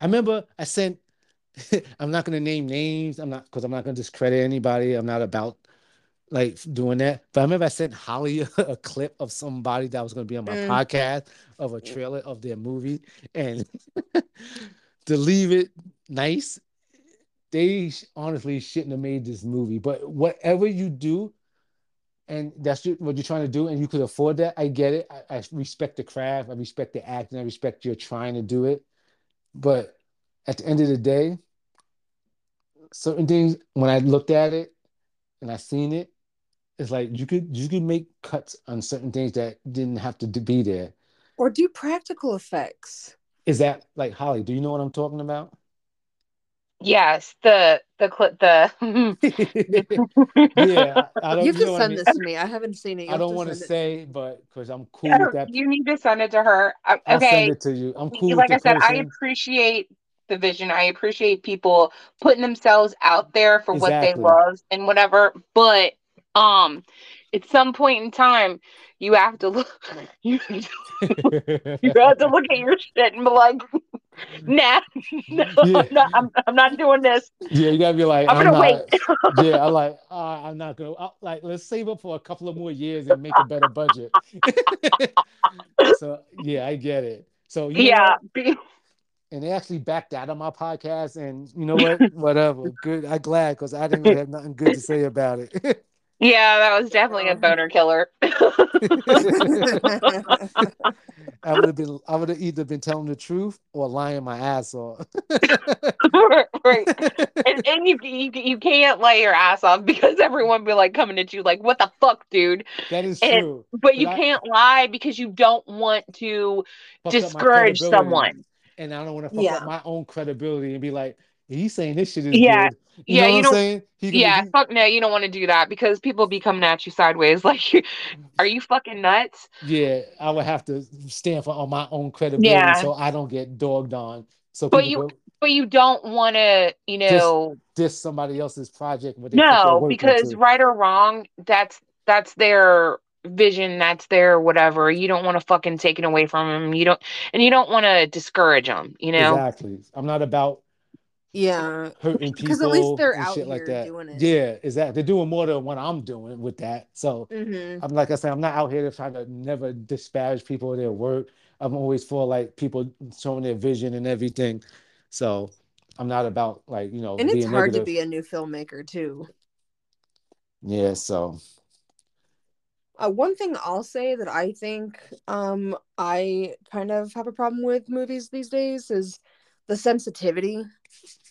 I remember I sent I'm not gonna name names. I'm not because I'm not gonna discredit anybody. I'm not about like doing that. But I remember I sent Holly a, a clip of somebody that was gonna be on my Mm. podcast of a trailer of their movie, and to leave it nice, they honestly shouldn't have made this movie. But whatever you do, and that's what you're trying to do, and you could afford that, I get it. I, I respect the craft, I respect the acting, I respect you're trying to do it. But at the end of the day, certain things when I looked at it and I seen it, it's like you could you could make cuts on certain things that didn't have to be there. Or do practical effects. Is that like Holly? Do you know what I'm talking about? Yes, the the clip the yeah, I, I don't. You have You to know what I send mean? this to me. I haven't seen it. You I don't want to send it. say, but because I'm cool with that, you need to send it to her. Uh, I'll send Okay, it to you. I'm cool like the I said, I appreciate the vision. I appreciate people putting themselves out there for what they love and whatever. But um, at some point in time, you have to look. You, you have to look at your shit and be like, "Nah, no, Yeah. I'm not. I'm, I'm not doing this. Yeah, you gotta be like, I'm I'm, gonna not. wait." Yeah, I'm like, uh, I'm not gonna. i like, let's save up for a couple of more years and make a better budget. so yeah, I get it. So you know yeah, what? And they actually backed out of my podcast, and you know what? Whatever. Good. I'm glad because I didn't really have nothing good to say about it. Yeah, that was definitely a Yeah. boner killer. I would have been. I would have either been telling the truth or lying my ass off. right. and, and you, you you can't lay your ass off because everyone be like coming at you like what the fuck dude that is and true. but you I- can't lie because you don't want to Fucked up my discourage someone and I don't want to fuck Yeah. up my own credibility and be like, he's saying this shit is Yeah. good. You Yeah, know you what I'm saying? Yeah be- fuck no you don't want to do that because people be coming at you sideways like are you fucking nuts yeah, I would have to stand for on my own credibility Yeah. so I don't get dogged on. So But you- go but you don't want to you know diss somebody else's project. What they put no because into. right or wrong that's that's their vision that's their whatever you don't want to fucking take it away from them you don't and you don't want to discourage them you know exactly. I'm not about yeah. hurting people Because at least they're out shit like here that. doing it. Yeah, exactly. They're doing more than what I'm doing with that. So hmm I'm like I said, I'm not out here to try to never disparage people or their work. I'm always for like people showing their vision and everything. So I'm not about like you know And it's hard negative. to be a new filmmaker too. Yeah, so Uh, one thing I'll say that I think um I kind of have a problem with movies these days is the sensitivity.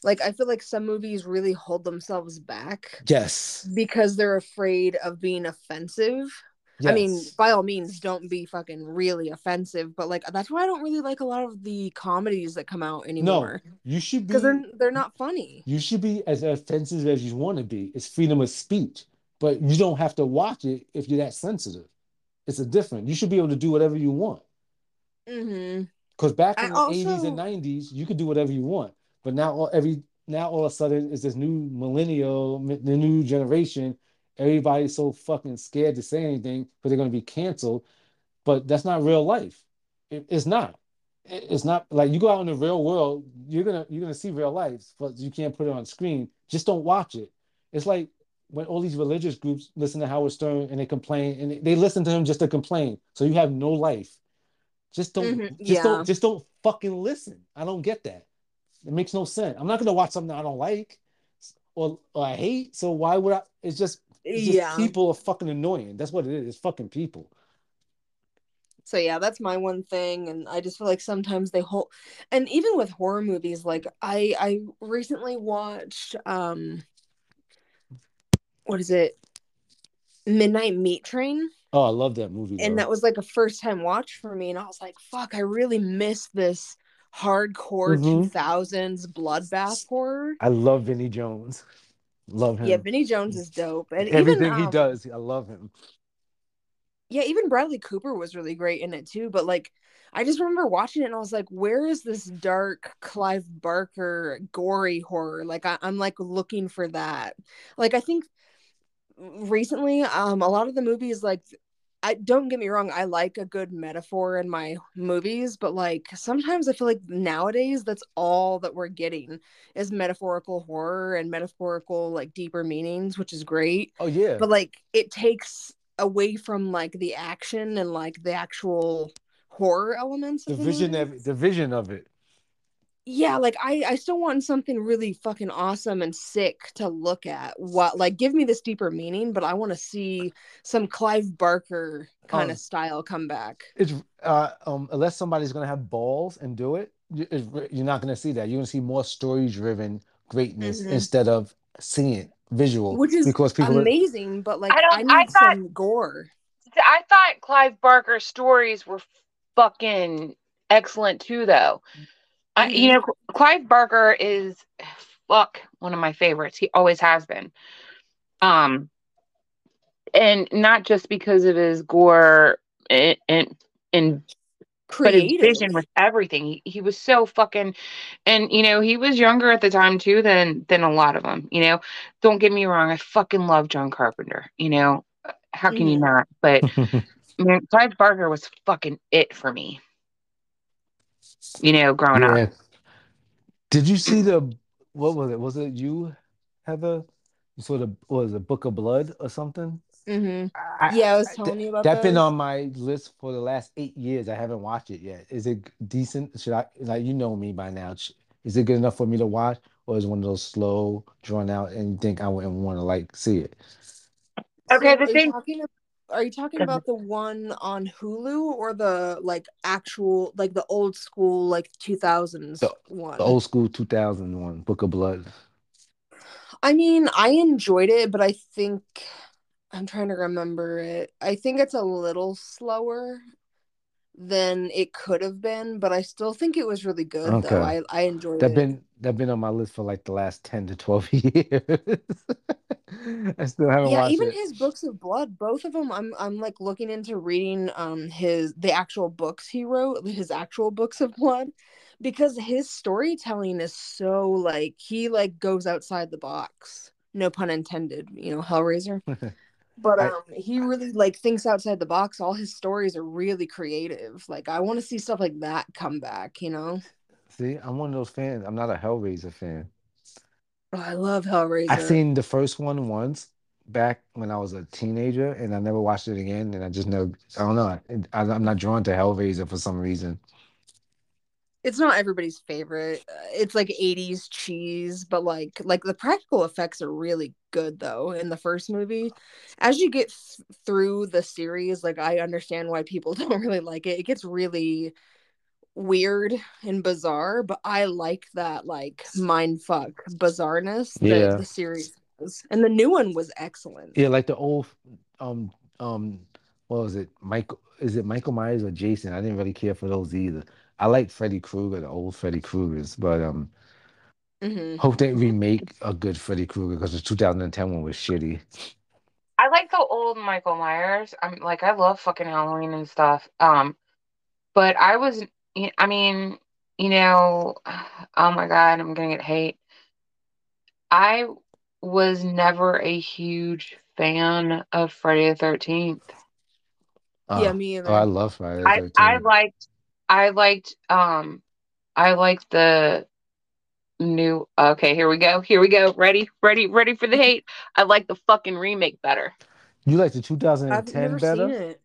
Like I feel like some movies really hold themselves back yes. because they're afraid of being offensive. yes. I mean, by all means, don't be fucking really offensive, but like that's why I don't really like a lot of the comedies that come out anymore No, you should because they're they're not funny. you should be as offensive as you want to be. It's freedom of speech, but you don't have to watch it if you're that sensitive. It's a different. You should be able to do whatever you want. Mm-hmm. Because back I in the 80s and 90s, you could do whatever you want. But now all every now all of a sudden it's this new millennial, the new generation. Everybody's so fucking scared to say anything because they're gonna be canceled. But that's not real life. It- it's not. It- It's not like you go out in the real world, you're gonna you're gonna see real life, but you can't put it on screen. Just don't watch it. It's like when all these religious groups listen to Howard Stern and they complain and they listen to him just to complain. So you have no life. Just don't, hmm just yeah. don't, just don't fucking listen. I don't get that. It makes no sense. I'm not gonna watch something I don't like or, or I hate. So why would I? It's just, it's just Yeah. people are fucking annoying. That's what it is. It's fucking people. So yeah, that's my one thing, and I just feel like sometimes they hold, and even with horror movies, like I I recently watched um what is it Midnight Meat Train, Oh, I love that movie and that was like a first time watch for me, and I was like, fuck, I really miss this hardcore two hmm thousands bloodbath horror. I love Vinnie Jones. Love him. Yeah. Vinnie Jones is dope, and even Everything he um does, I love him. yeah, even Bradley Cooper was really great in it too. But like, I just remember watching it and I was like, where is this dark Clive Barker gory horror? Like, I, I'm like looking for that. Like, I think recently, um, a lot of the movies, like, I don't get me wrong, I like a good metaphor in my movies, but like sometimes I feel like nowadays that's all that we're getting is metaphorical horror and metaphorical like deeper meanings, which is great. Oh yeah, but like it takes away from like the action and like the actual horror elements the of the vision of the vision of it. Yeah, like I I still want something really fucking awesome and sick to look at. What like give me this deeper meaning, but I want to see some Clive Barker kind Um, of style come back. it's uh um unless somebody's gonna have balls and do it, you- it's- you're not gonna see that. You're gonna see more story-driven greatness hmm instead of seeing it visual Which is because people are amazing, but like I don't. I need thought. some gore. I thought Clive Barker's stories were fucking excellent too, though. I, you know, Clive Barker is fuck one of my favorites. He always has been. Um, and not just because of his gore and and, and but his vision with everything. He, he was so fucking, and you know, he was younger at the time too than than a lot of them. You know, don't get me wrong, I fucking love John Carpenter. You know, how can you hmm not? But man, Clive Barker was fucking it for me. You know, growing up. Did you see the what was it? Was it you, Heather? You saw the what was it, Book of Blood or something? hmm I, Yeah, I was I, telling you about that been on my list for the last eight years. I haven't watched it yet. Is it decent? Should I like you know me by now? Is it good enough for me to watch, or is it one of those slow, drawn out, and you think I wouldn't want to like see it? Okay, So the thing. Are you talking about the one on Hulu or the like actual like the old school like 2000s The, the one? old school 2001 Book of Blood. I mean, I enjoyed it, but I think I'm trying to remember it. I think it's a little slower than it could have been, but I still think it was really good though. I I enjoyed That it. been that been on my list for like the last 10 to 12 years. I still haven't Yeah, watched even it. his books of blood, both of them I'm I'm like looking into reading um his the actual books he wrote, his actual books of blood because his storytelling is so like he like goes outside the box. No pun intended, you know, Hellraiser. But I um he really like thinks outside the box. All his stories are really creative. Like I want to see stuff like that come back, you know. see, I'm one of those fans. I'm not a Hellraiser fan. Oh, I love Hellraiser. I seen the first one once back when I was a teenager, and I never watched it again. And I just know I don't know. I, I'm not drawn to Hellraiser for some reason. it's not everybody's favorite. Uh, It's like 80s cheese, but like like the practical effects are really good though in the first movie. As you get th- through the series, like I understand why people don't really like it. It gets really weird and bizarre, but I like that like mind fuck bizarreness that Yeah. the series has. And the new one was excellent. Yeah, like the old um um what was it? Michael is it Michael Myers or Jason? I didn't really care for those either. I like Freddy Krueger, the old Freddy Kruegers, but um hmm hope they remake a good Freddy Krueger because the 2010 one was shitty. I like the old Michael Myers. I'm like I love fucking Halloween and stuff. Um, but I was, I mean, you know, oh my God, I'm gonna get hate. I was never a huge fan of Friday the 13th. Yeah, Uh, me oh, I love Friday the I I liked I liked um I liked the new okay, here we go. Here we go. Ready? Ready? Ready for the hate. I like the fucking remake better. You like the I've 2010 never seen better?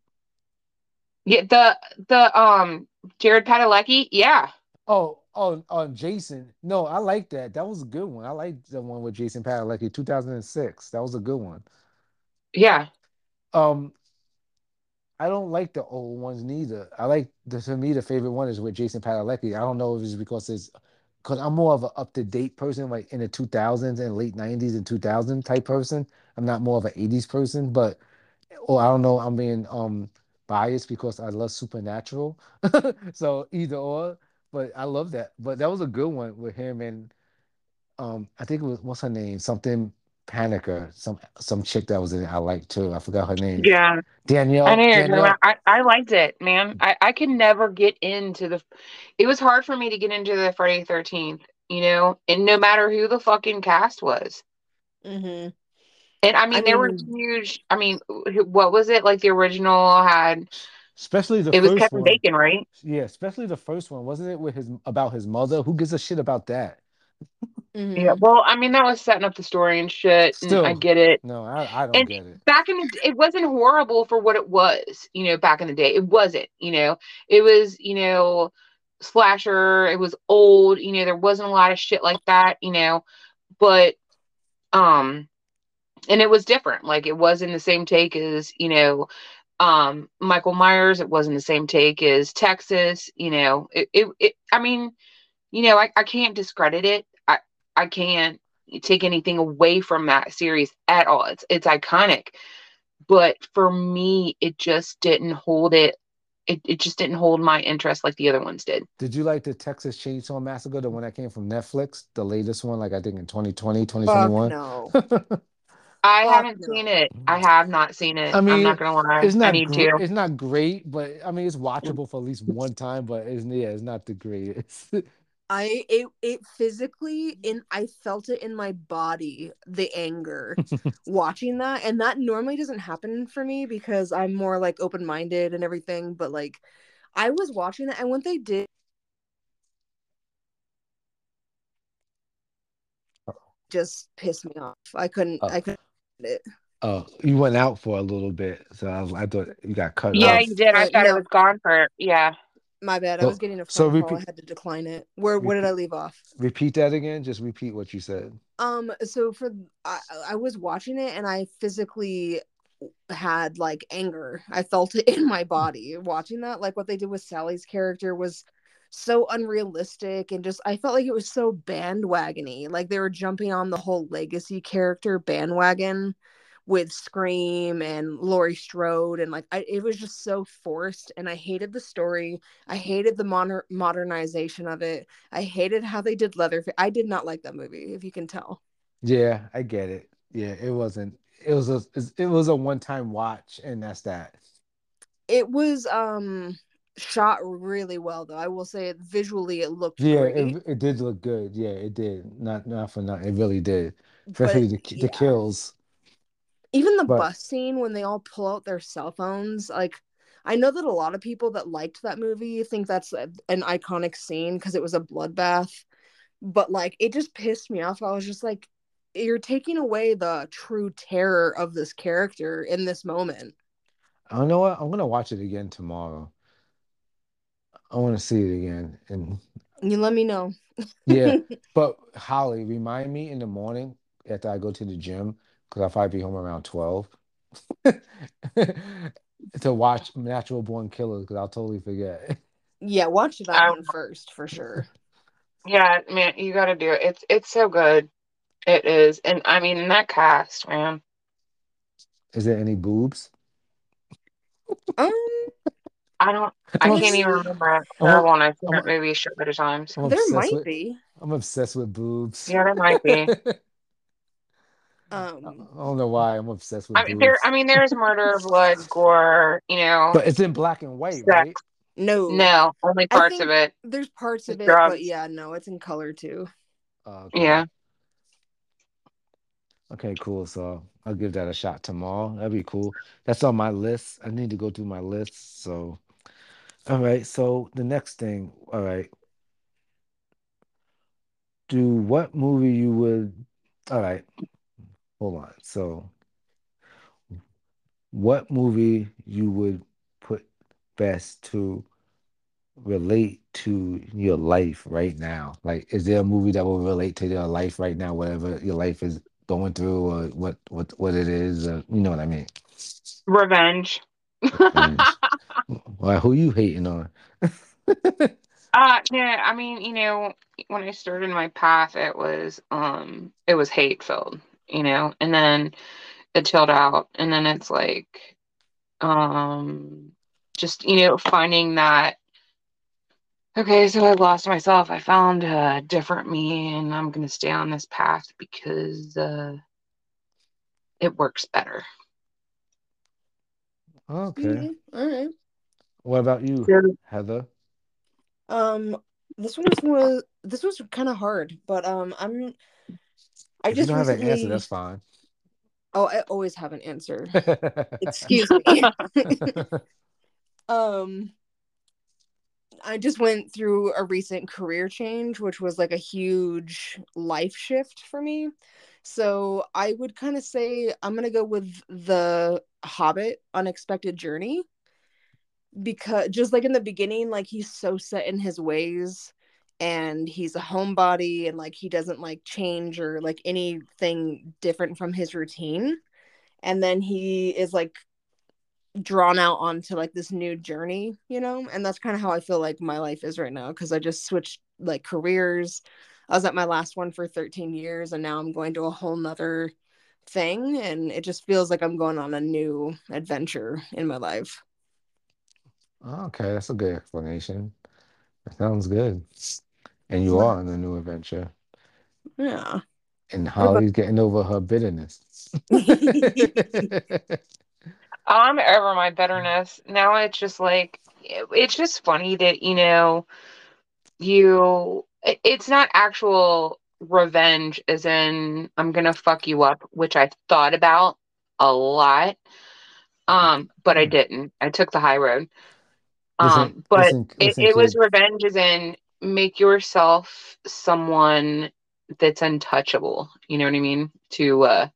Yeah, the the um Jared Padalecki, yeah. Oh, oh, on Jason. No, I like that. That was a good one. I like the one with Jason Padalecki, 2006. That was a good one. Yeah. Um, I don't like the old ones neither. I like the to me the favorite one is with Jason Padalecki. I don't know if it's because it's because I'm more of an up to date person, like in the 2000s and late 90s and 2000 type person. I'm not more of an 80s person, but or I don't know. I'm being um biased because I love Supernatural, so either or. But I love that. But that was a good one with him and um I think it was what's her name something Panicker some some chick that was in it I like too. I forgot her name. Yeah. I Danielle know Danielle. I, I liked it, man. I, I could never get into the it was hard for me to get into the Friday 13th, you know, and no matter who the fucking cast was. hmm And I I mean, there were huge. I mean, what was it? Like the original had especially the it was Kevin one. Bacon, right? Yeah, especially the first one. Wasn't it with his about his mother? Who gives a shit about that? Yeah. hmm Well, I mean, that was setting up the story and shit, and I get it. no, I, I don't And get it. back in the it wasn't horrible for what it was, you know, back in the day. It wasn't, you know. It was, you know, slasher, it was old, you know, there wasn't a lot of shit like that, you know. But um and it was different. Like it wasn't the same take as, you know, um Michael Myers, it wasn't the same take as Texas, you know. It it, it I mean, you know, I, I can't discredit it. I I can't take anything away from that series at all. It's it's iconic. But for me, it just didn't hold it. It, it just didn't hold my interest like the other ones did. Did you like the Texas Chainsaw Massacre, the one that came from Netflix, the latest one, like I think in 2020, fuck 2021? no. I Fuck haven't seen it. I have not seen it. I I'm not gonna lie. it's I not need great. to. It's not great, but I mean, it's mm. watchable for at least one time. But it's yeah, it's not the greatest. I it it physically mm. in I felt it in my body the anger watching that and that normally doesn't happen for me because I'm more like open-minded and everything but like I was watching that and when they did just pissed me off. I couldn't Oh, I couldn't do it. oh, you went out for a little bit, so I, was, I thought you got cut Yeah, off. you did. I thought it no, was gone for yeah. my bad. I was getting a so phone call. I had to decline it. Where where did I leave off? repeat that again. Just repeat what you said. Um so for I I was watching it and I physically had like anger. I felt it in my body watching that. Like what they did with Sally's character was so unrealistic and just I felt like it was so bandwagony. Like they were jumping on the whole legacy character bandwagon with Scream and Laurie Strode and like I, it was just so forced and I hated the story. I hated the moder- modernization of it. I hated how they did Leatherface. I did not like that movie, if you can tell. Yeah, I get it. Yeah, it wasn't. It was a. It was a one-time watch, and that's that. It was um shot really well though. I will say it visually it looked Yeah, it it did look good. Yeah, it did. Not not for nothing. It really did. Especially the ki- the kills. Even the But bus scene when they all pull out their cell phones, like I know that a lot of people that liked that movie think that's a, an iconic scene because it was a bloodbath, but like it just pissed me off. I was just like, you're taking away the true terror of this character in this moment. I don't know what. I'm gonna watch it again tomorrow. I want to see it again, and You let me know. Yeah, but Holly, remind me in the morning after I go to the gym because I'll probably be home around 12 to watch Natural Born Killers because I'll totally forget. Yeah, watch that I- one first for sure. Yeah, man, you got to do it. It's it's so good. It is, and I mean in that cast, man. Is there any boobs? Um, I don't. I I'm can't obs- even remember. it. I'm I a- want to see I'm that a- movie a shit bit of times. I'm there might with, be. I'm obsessed with boobs. Yeah, there might be. I Um, don't know why I'm obsessed with I mean, there. I mean, there's murder, of blood, gore. You know, but it's in black and white, Sex. right? no, no, only parts of it. there's parts of it, Drugs. but yeah, no, it's in color too. Oh, okay. Yeah. Okay, cool. So I'll give that a shot tomorrow. That'd be cool. That's on my list. I need to go through my list. So, all right. So the next thing, all right. Do what movie you would, all right. Hold on. So, what movie you would put best to relate to your life right now? Like, is there a movie that will relate to your life right now, whatever your life is going through, or what what what it is? Uh, you know what I mean? Revenge. Revenge. Well, who you hating on? Uh, yeah, I mean, you know, when I started my path, it was um, it was hate filled, you know, and then it chilled out, and then it's like, um, just you know, finding that. Okay, so I lost myself. I found a different me, and I'm gonna stay on this path because uh, it works better. Okay. Mhm, All right. What about you, Heather? Um, this one was was this was kind of hard, but um, I'm. I If just don't have an answer, that's fine. Oh, I always have an answer. Excuse me. um, I just went through a recent career change, which was like a huge life shift for me. So I would kind of say I'm gonna go with the Hobbit: Unexpected Journey because just like in the beginning, like he's so set in his ways and he's a homebody and like he doesn't like change or like anything different from his routine. And then he is like drawn out onto like this new journey, you know? And that's kind of how I feel like my life is right now because I just switched like careers. I was at my last one for 13 years and now I'm going to a whole nother thing and it just feels like I'm going on a new adventure in my life. Okay, that's a good explanation. That sounds good. And you are on a new adventure. Yeah. And about- Holly's getting over her bitterness. I'm over my bitterness. Now it's just like it- it's just funny that you know you it- it's not actual revenge as in I'm gonna fuck you up, which I thought about a lot. Um, but I didn't. I took the high road. Listen- Um, but listen- it, listen, it was revenge as in make yourself someone that's untouchable. You know what I mean? To uh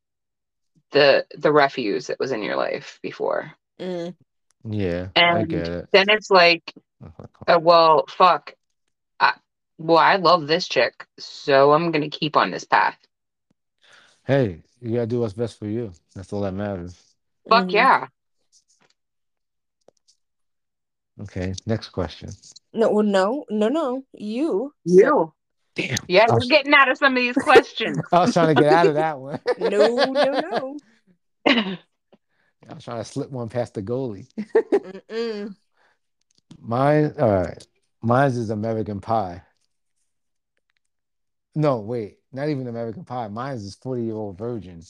the the refuse that was in your life before. Mm. Yeah, I And get it. then it's like, uh, well, fuck. I, well, I love this chick, so I'm gonna keep on this path. Hey, you gotta do what's best for you. That's all that matters. Fuck Mhm. yeah. Okay, next question. No, well, no, no, no. You. You. Damn. Yeah, we're getting out of some of these questions. I was trying to get out of that one. No, no, no. I was trying to slip one past the goalie. Mine, all right. Mine's is American Pie. No, wait, not even American Pie. Mine's is 40 year old virgin.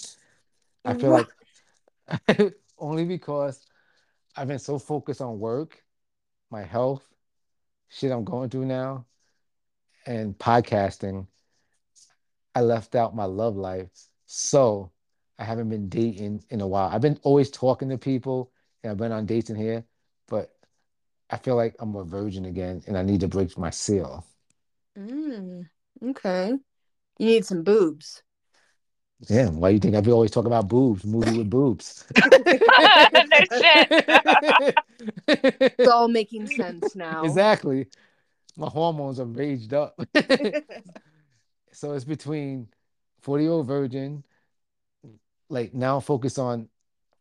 I feel What? like only because I've been so focused on work, my health, shit I'm going through now, and podcasting, I left out my love life. So I haven't been dating in a while. I've been always talking to people and I've been on dates in here, but I feel like I'm a virgin again and I need to break my seal. Mm, okay. You need some boobs. Yeah, why do you think I be always talking about boobs, movie with boobs? It's all making sense now. Exactly. my hormones are raged up. so it's between 40 year old virgin. Like now focus on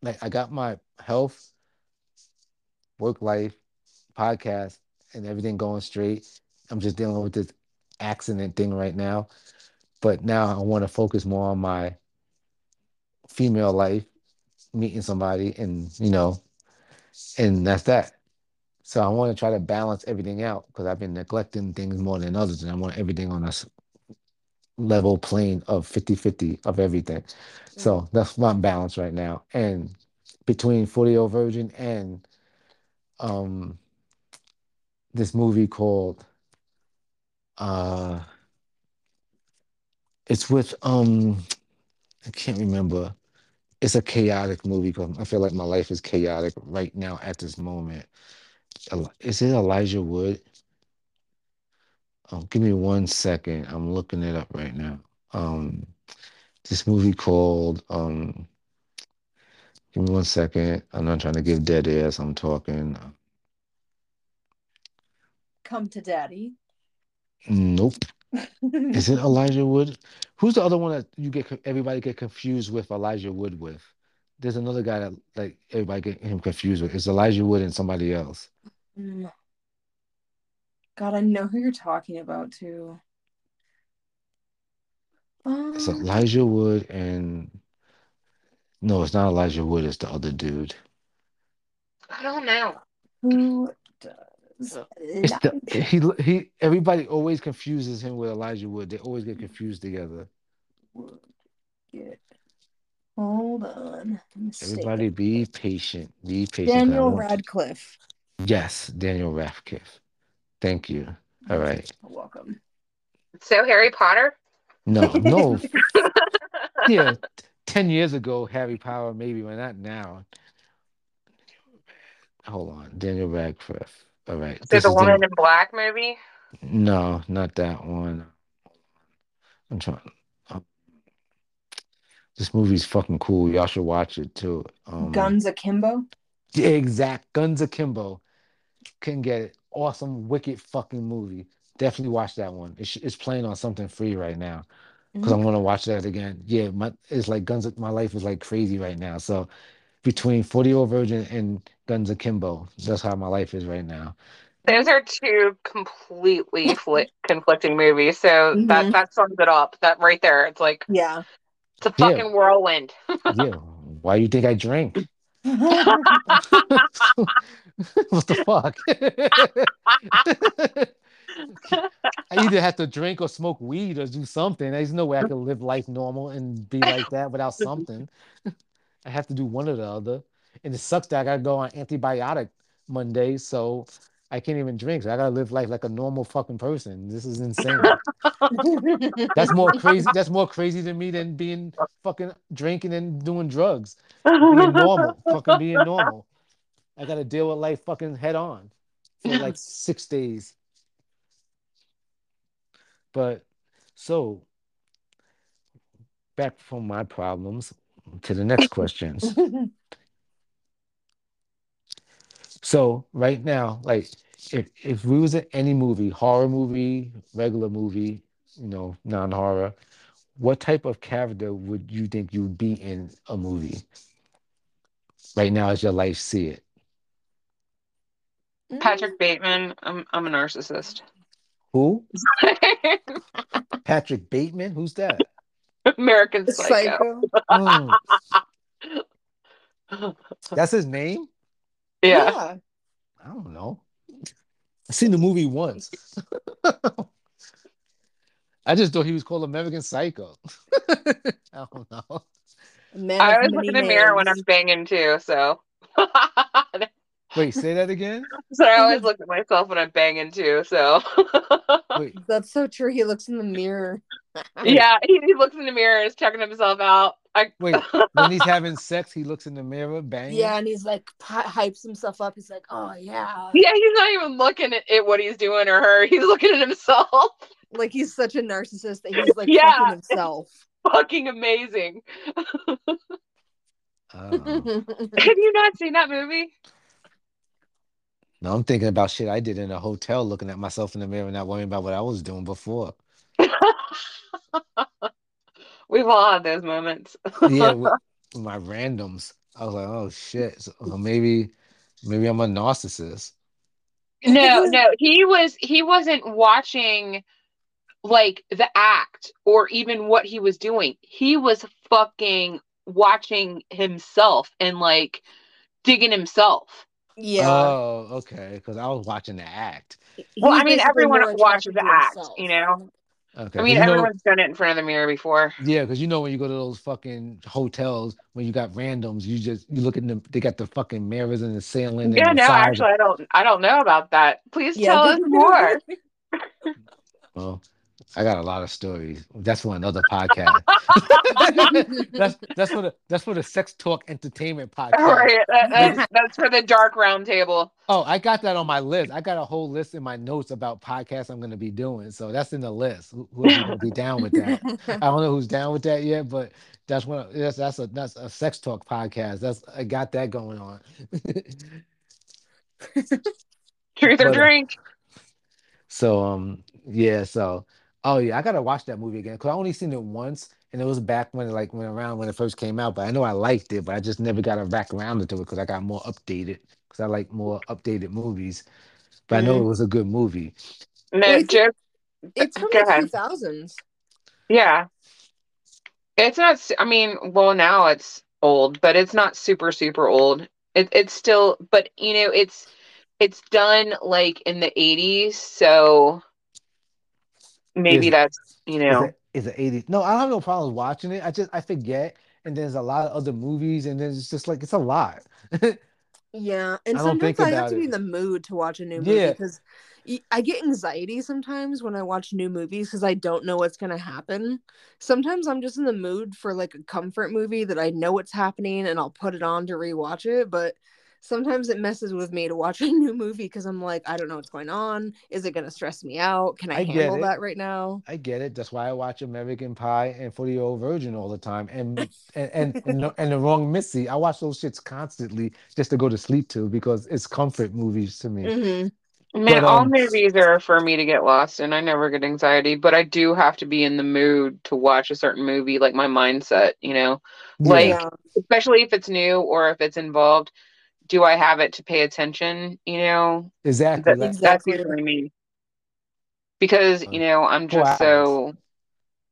like I got my health, work life, podcast, and everything going straight. I'm just dealing with this accident thing right now. But now I want to focus more on my female life, meeting somebody, and you know, and that's that. So I want to try to balance everything out because I've been neglecting things more than others, and I want everything on a level plane of 50-50 of everything. So that's my balance right now. And between 40 year old virgin and um this movie called uh it's with um I can't remember. It's a chaotic movie because I feel like my life is chaotic right now at this moment. Eli- Is it Elijah Wood? Um, give me one second. I'm looking it up right now. Um, this movie called um, give me one second. I'm not trying to give dead air as I'm talking. Come to daddy. Nope. Is it Elijah Wood? Who's the other one that you get everybody get confused with Elijah Wood with? There's another guy that like everybody get him confused with. It's Elijah Wood and somebody else. Mm. God, I know who you're talking about too. It's Um, Elijah Wood and no, it's not Elijah Wood. It's the other dude. I don't know. who does It's the he he. Everybody always confuses him with Elijah Wood. They always get confused together. Get- Hold on. Let me see. Everybody, be patient. Be patient. Daniel Radcliffe. Yes, Daniel Radcliffe. Thank you. All right. You're welcome. So Harry Potter. No, no. yeah, ten years ago, Harry Potter maybe, but not now. Hold on, Daniel Radcliffe. All right. So This the Woman in Black movie. No, not that one. I'm trying. um, this movie's fucking cool. Y'all should watch it too. Um, Guns Akimbo. Yeah, exact. Guns Akimbo. Couldn't get it. Awesome, wicked fucking movie. Definitely watch that one. It's, it's playing on something free right now because I'm gonna watch that again. Yeah, my it's like Guns. My life is like crazy right now. So between Forty Year Old Virgin and Guns Akimbo, that's how my life is right now. Those are two completely fli conflicting movies. So that Mhm. that sums it up. That right there. It's like Yeah. it's a Yeah. fucking whirlwind. Yeah. Why do you think I drink? what the fuck? I either have to drink or smoke weed or do something. There's no way I can live life normal and be like that without something. I have to do one or the other. And it sucks that I gotta go on antibiotic Monday, so I can't even drink. So I gotta live life like a normal fucking person. This is insane. That's more crazy. That's more crazy to me than being fucking drinking and doing drugs. Being normal. fucking being normal. I gotta deal with life fucking head on for like six days. But so back from my problems to the next questions. So right now, like if if we was in any movie, horror movie, regular movie, you know, non-horror, what type of character would you think you would be in a movie? Right now, as your life see it. Patrick Bateman. I'm I'm a narcissist. Who? Patrick Bateman? Who's that? American Psycho. Psycho. Mm, that's his name? yeah. I don't know. I've seen the movie once. I just thought he was called American Psycho. I don't know. Man I of always many look in the mirror when I'm names. banging too. So. Wait, say that again. so I always look at myself when I'm banging too. So. Wait, That's so true. He looks in the mirror. yeah, he, he looks in the mirror and is checking himself out. I. wait. When he's having sex, he looks in the mirror, bang. Yeah, and he's like hy- hypes himself up. He's like, "Oh yeah," Yeah, he's not even looking at, at what he's doing or her. He's looking at himself. like he's such a narcissist that he's like Yeah. fucking himself. Fucking amazing. Oh. Have you not seen that movie? No, I'm thinking about shit I did in a hotel, looking at myself in the mirror, not worrying about what I was doing before. We've all had those moments. Yeah, with, with my randoms, I was like, oh shit. So, so maybe, maybe I'm a narcissist. No, no, he was he wasn't watching like the act or even what he was doing. He was fucking watching himself and like digging himself. Yeah. Oh, okay. Because I was watching the act. Well, I mean, everyone watches the act, himself. you know. Okay. I mean, you know- everyone's done it in front of the mirror before. Yeah, because you know when you go to those fucking hotels when you got randoms, you just you look at them. They got the fucking mirrors in the ceiling. Yeah, and the no, sides. actually, I don't. I don't know about that. Please Yeah. tell us more. Well, I got a lot of stories. That's for another podcast. that's that's for the that's for the sex talk entertainment podcast. All right, that, that's, that's for the dark round table. Oh, I got that on my list. I got a whole list in my notes about podcasts I'm going to be doing. So that's in the list. Who whoever's going to be down with that? I don't know who's down with that yet, but that's one. of- That's that's a that's a sex talk podcast. That's I got that going on. Truth or But, uh, drink. so um yeah. So oh yeah, I gotta watch that movie again because I only seen it once, and it was back when it like went around when it first came out. But I know I liked it, but I just never got back around to it because I got more updated because I like more updated movies. But I know it mm-hmm. was a good movie. No, Wait, just it's from the two thousands. yeah. It's not. I mean, well, now it's old, but it's not super super old. It, it's still, but you know, it's it's done like in the eighties, so maybe Is- that's you know. Is it 80? No, I don't have no problems watching it. I just I forget, and there's a lot of other movies, and then it's just like it's a lot. Yeah, and I sometimes I have about to be in the mood to watch a new movie Yeah. because I get anxiety sometimes when I watch new movies because I don't know what's gonna happen. Sometimes I'm just in the mood for like a comfort movie that I know what's happening and I'll put it on to rewatch it. But sometimes it messes with me to watch a new movie because I'm like, I don't know what's going on. Is it gonna stress me out? Can I, I handle that right now? I get it. That's why I watch American Pie and 40 Year Old Virgin all the time, and and and and, the, and the Wrong Missy. I watch those shits constantly just to go to sleep to because it's comfort movies to me. hmm Man, But, all um, movies are for me to get lost in. I never get anxiety, but I do have to be in the mood to watch a certain movie, like my mindset, you know, Like- Yeah. Yeah. especially if it's new or if it's involved. Do I have it to pay attention? You know, exactly. that, Exactly. that's usually me. Because, uh, you know, I'm just so,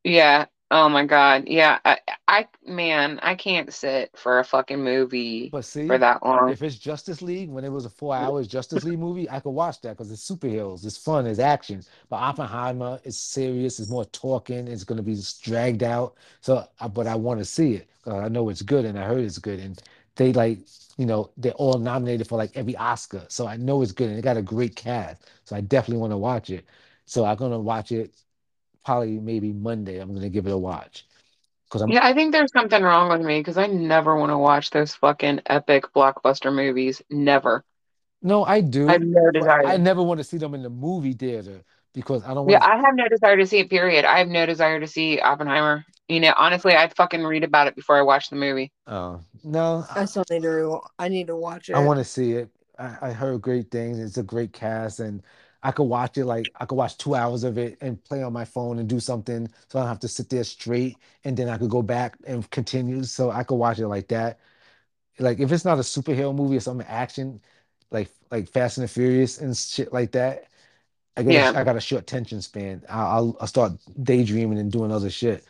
yeah. Oh my God. Yeah. I, I, man, I can't sit for a fucking movie but see, for that long. if it's Justice League, when it was a four hours Justice League movie, I could watch that because it's superheroes, it's fun, it's action. But Oppenheimer is serious, it's more talking, it's going to be dragged out. So, uh, but I want to see it I know it's good and I heard it's good. And they like, you know, they're all nominated for like every Oscar. So I know it's good and it got a great cast. So I definitely want to watch it. So I'm going to watch it probably maybe Monday. I'm going to give it a watch because I'm Yeah, I think there's something wrong with me because I never want to watch those fucking epic blockbuster movies. Never. no, I do. I have no desire. I never want to see them in the movie theater because I don't Yeah, want. I have no desire to see it, period. I have no desire to see Oppenheimer. You know, honestly, I'd fucking read about it before I watch the movie. Oh no, I still need to. I need to watch it. I want to see it. I, I heard great things. It's a great cast, and I could watch it like I could watch two hours of it and play on my phone and do something, so I don't have to sit there straight, and then I could go back and continue. So I could watch it like that. Like if it's not a superhero movie or something action, like like Fast and the Furious and shit like that. I get Yeah. I got a short attention span. I'll, I'll I'll start daydreaming and doing other shit.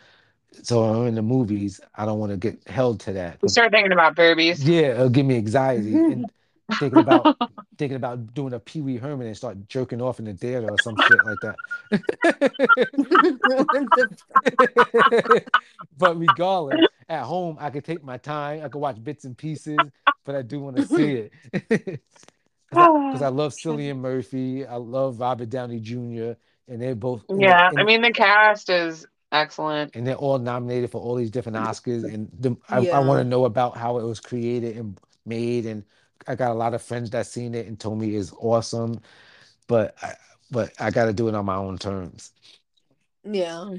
So I'm in the movies, I don't want to get held to that. You start thinking about boobies. yeah, it'll give me anxiety and thinking about thinking about doing a Pee Wee Herman and start jerking off in the theater or some shit like that. but regardless, at home I could take my time. I could watch bits and pieces, but I do want to see it because I, love Cillian Murphy. I love Robert Downey Jr. and they're both Yeah, they're- I mean the cast is excellent. and they're all nominated for all these different mm-hmm. Oscars. And the, I, Yeah. I want to know about how it was created and made. And I got a lot of friends that seen it and told me it's awesome, but I, but I got to do it on my own terms. yeah.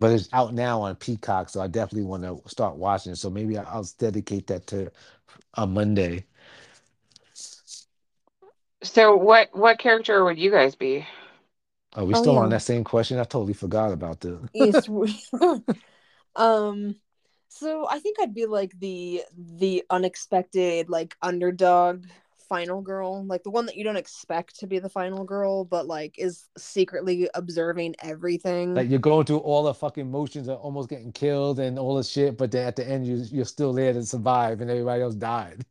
But it's out now on Peacock, so I definitely want to start watching. it. So maybe I'll dedicate that to a Monday. So what what character would you guys be? Are we Oh still on that same question? I totally forgot about this. Yes. um so I think I'd be like the the unexpected like underdog final girl, like the one that you don't expect to be the final girl but like is secretly observing everything. Like you're going through all the fucking motions of almost getting killed and all the shit, but then at the end you you're still there to survive and everybody else died.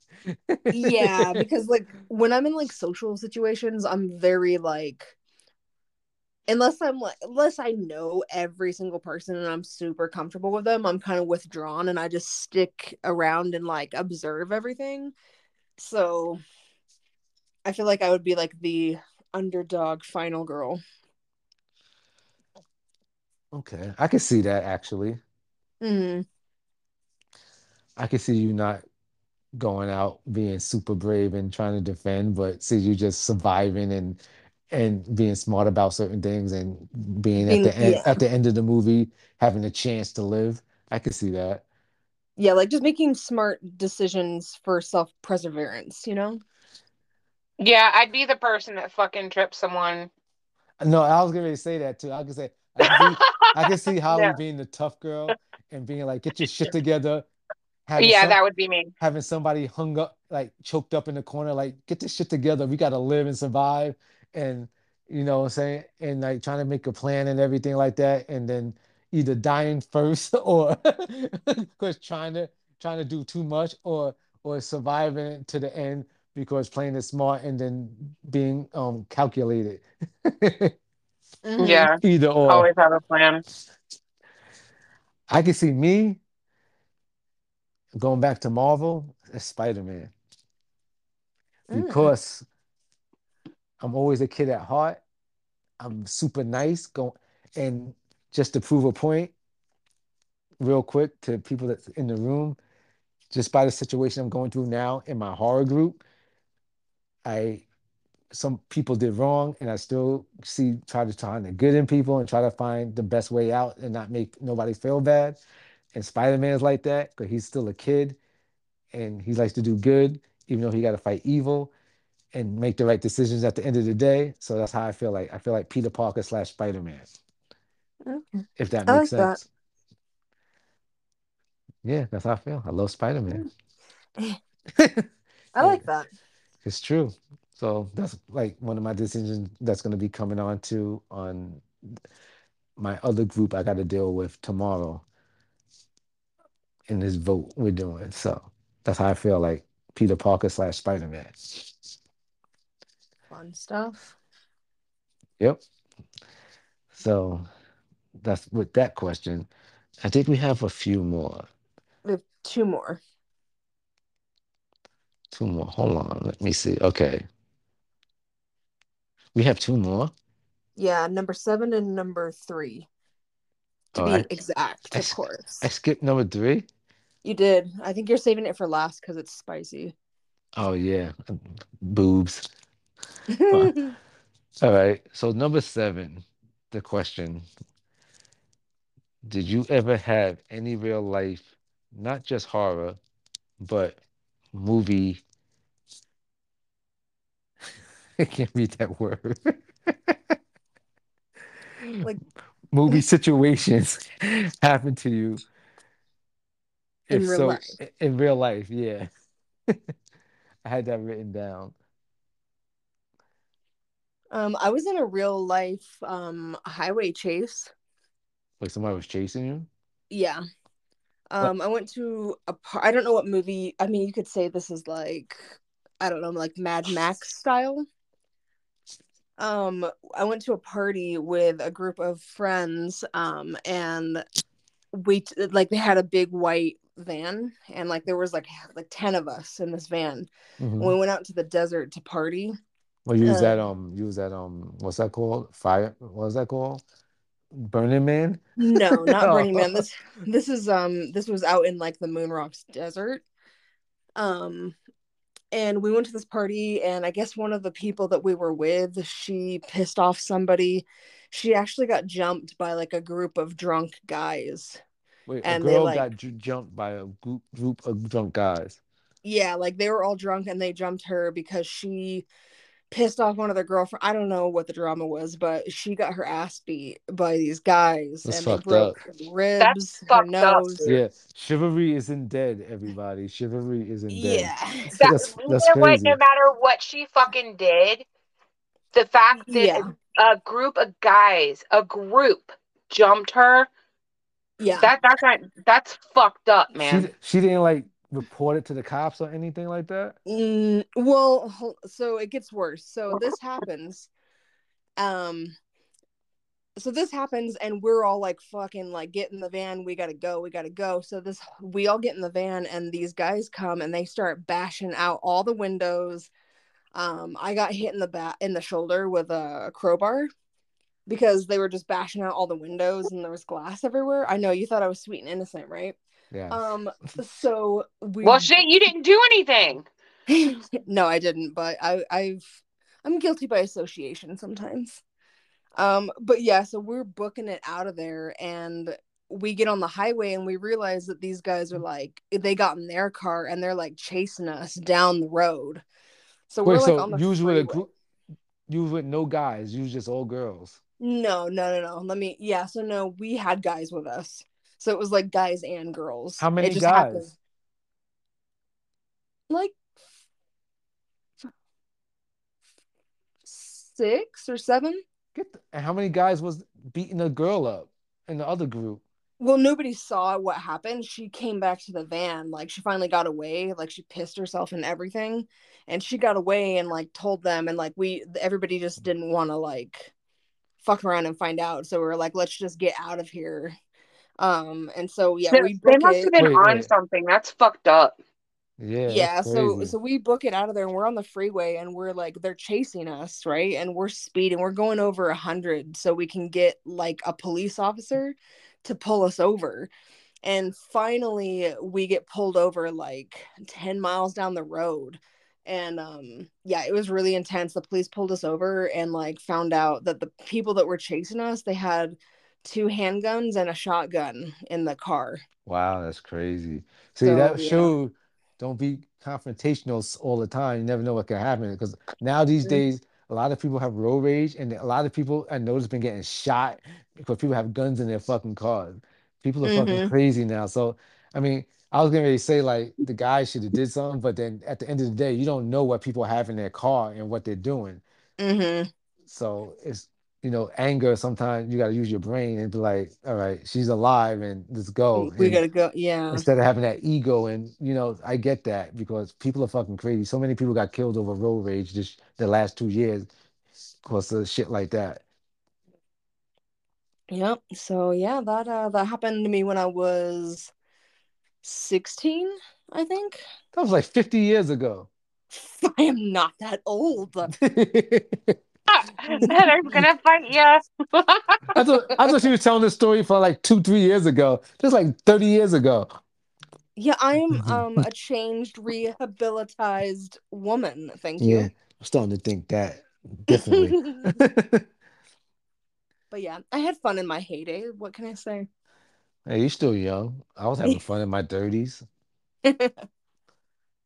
Yeah, because like when I'm in like social situations, I'm very like unless I'm like unless I know every single person and I'm super comfortable with them, I'm kind of withdrawn and I just stick around and like observe everything. So I feel like I would be like the underdog final girl. Okay, I can see that actually. Mm, I can see you not going out being super brave and trying to defend, but see you just surviving and and being smart about certain things and being at the end yeah. at the end of the movie having a chance to live. I can see that. Yeah, like just making smart decisions for self-perseverance, you know? Yeah, I'd be the person that fucking trips someone. No, I was gonna say that too. I can say I can see I can see Holly being the tough girl and being like, get your shit together, Yeah, some that would be me. having somebody hung up, like choked up in the corner, like, get this shit together. We gotta live and survive. And you know what I'm saying? And like trying to make a plan and everything like that. And then either dying first or because trying to trying to do too much or or surviving to the end because playing it smart and then being um calculated. Mhm. Yeah, Either or. always have a plan. I can see me going back to Marvel as Spider-Man Mm. because I'm always a kid at heart. I'm super nice. Go and just to prove a point, real quick to people that's in the room, just by the situation I'm going through now in my horror group, I some people did wrong, and I still see try to find the good in people and try to find the best way out and not make nobody feel bad. And Spider-Man's like that because he's still a kid and he likes to do good, even though he got to fight evil and make the right decisions at the end of the day. So that's how I feel like. I feel like Peter Parker slash Spider-Man, Okay. if that I makes like that. sense. Yeah, that's how I feel. I love Spider-Man. Mm. I like that. It's true. So that's like one of my decisions that's going to be coming on to on my other group I got to deal with tomorrow in this vote we're doing. So that's how I feel like Peter Parker slash Spider-Man. Fun stuff. Yep. So that's with that question. I think we have a few more. We have two more. Two more. Hold on. Let me see. Okay. We have two more. Yeah, number seven and number three. To Oh, be I- exact, I of course. I skipped number three. You did. I think you're saving it for last because it's spicy. Oh yeah. Boobs. All right. So number seven, the question. Did you ever have any real life, not just horror, but movie? I can't read that word. Like- movie situations happen to you. In If real so, life. in real life, yeah. I had that written down. um, I was in a real life um highway chase. Like somebody was chasing you. Yeah. Um, I went to a par- I don't know what movie. I mean, you could say this is like I don't know, like Mad Max style. Um, I went to a party with a group of friends. Um, and we t- like they had a big white van, and like there was like like ten of us in this van. Mhm. We went out to the desert to party. Well, use that Uh, um, use that um, what's that called? Fire? What's that called? Burning Man. No, not Burning Oh. Man. This this is um this was out in like the Moon Rocks desert. Um and we went to this party and I guess one of the people that we were with, she pissed off somebody. She actually got jumped by like a group of drunk guys. Wait, a And they, girl like- got ju- jumped by a group group of drunk guys. Yeah, like they were all drunk and they jumped her because she pissed off one of their girlfriend. I don't know what the drama was, but she got her ass beat by these guys, That's and they broke up. her ribs, her fucked up, nose. Yeah, chivalry isn't dead. Everybody, chivalry isn't dead. Yeah, That, That's you that's know what? No matter what she fucking did, the fact that yeah, a group of guys, a group, jumped her. yeah. That that's not that's fucked up, man. d- she didn't like report it to the cops or anything like that. Mm, well, so it gets worse. So this happens. Um, so this happens, and we're all like, "Fucking like, get in the van. We gotta go. We gotta go." So this, we all get in the van, and these guys come and they start bashing out all the windows. Um, I got hit in the back in the shoulder with a crowbar because they were just bashing out all the windows, and there was glass everywhere. I know you thought I was sweet and innocent, right? Yeah. Um, so we Well, shit, you didn't do anything. no, I didn't, but I I've I'm guilty by association sometimes. Um, but yeah, so we're booking it out of there and we get on the highway and we realize that these guys are like they got in their car and they're like chasing us down the road. So we're Wait, like on the you was with a freeway. group? You with no guys. You was just all girls. No, no, no, no. Let me yeah, so no, we had guys with us. So it was like guys and girls. How many guys? happened- Like six or seven. Get the, and how many guys was beating a girl up in the other group? well nobody saw what happened she came back to the van like she finally got away like she pissed herself and everything and she got away and like told them and like we everybody just didn't want to like fuck around and find out so we are like let's just get out of here um and so yeah they, we they must it have been Wait, on wait. something. That's fucked up. Yeah. yeah so so we book it out of there and we're on the freeway and we're like they're chasing us right and we're speeding we're going over a hundred so we can get like a police officer to pull us over and finally we get pulled over like 10 miles down the road and um yeah it was really intense the police pulled us over and like found out that the people that were chasing us they had two handguns and a shotgun in the car Wow, that's crazy. See, So, that yeah. showed don't be confrontational all the time. You never know what can happen because now these Mhm. days a lot of people have road rage and a lot of people I noticed been getting shot because people have guns in their fucking cars. People are fucking Mhm. crazy now. So I mean, I was gonna say like the guy should have did something, but then at the end of the day, you don't know what people have in their car and what they're doing. mm-hmm So it's you know, anger sometimes you gotta use your brain and be like, all right, she's alive and let's go. we And- gotta go yeah instead of having that ego and you know i get that because people are fucking crazy so many people got killed over road rage just the last two years because of shit like that Yep. So yeah, that uh that happened to me when I was 16, I think. that was like 50 years ago I am not that old. Heather's gonna fight you. I thought I thought she was telling this story for like two, three years ago. Just like 30 years ago. Yeah, I'm um a changed, rehabilitized woman. Thank you. Yeah, I'm starting to think that differently. but yeah, I had fun in my heyday. What can I say? hey, you're still young. I was having fun in my 30s.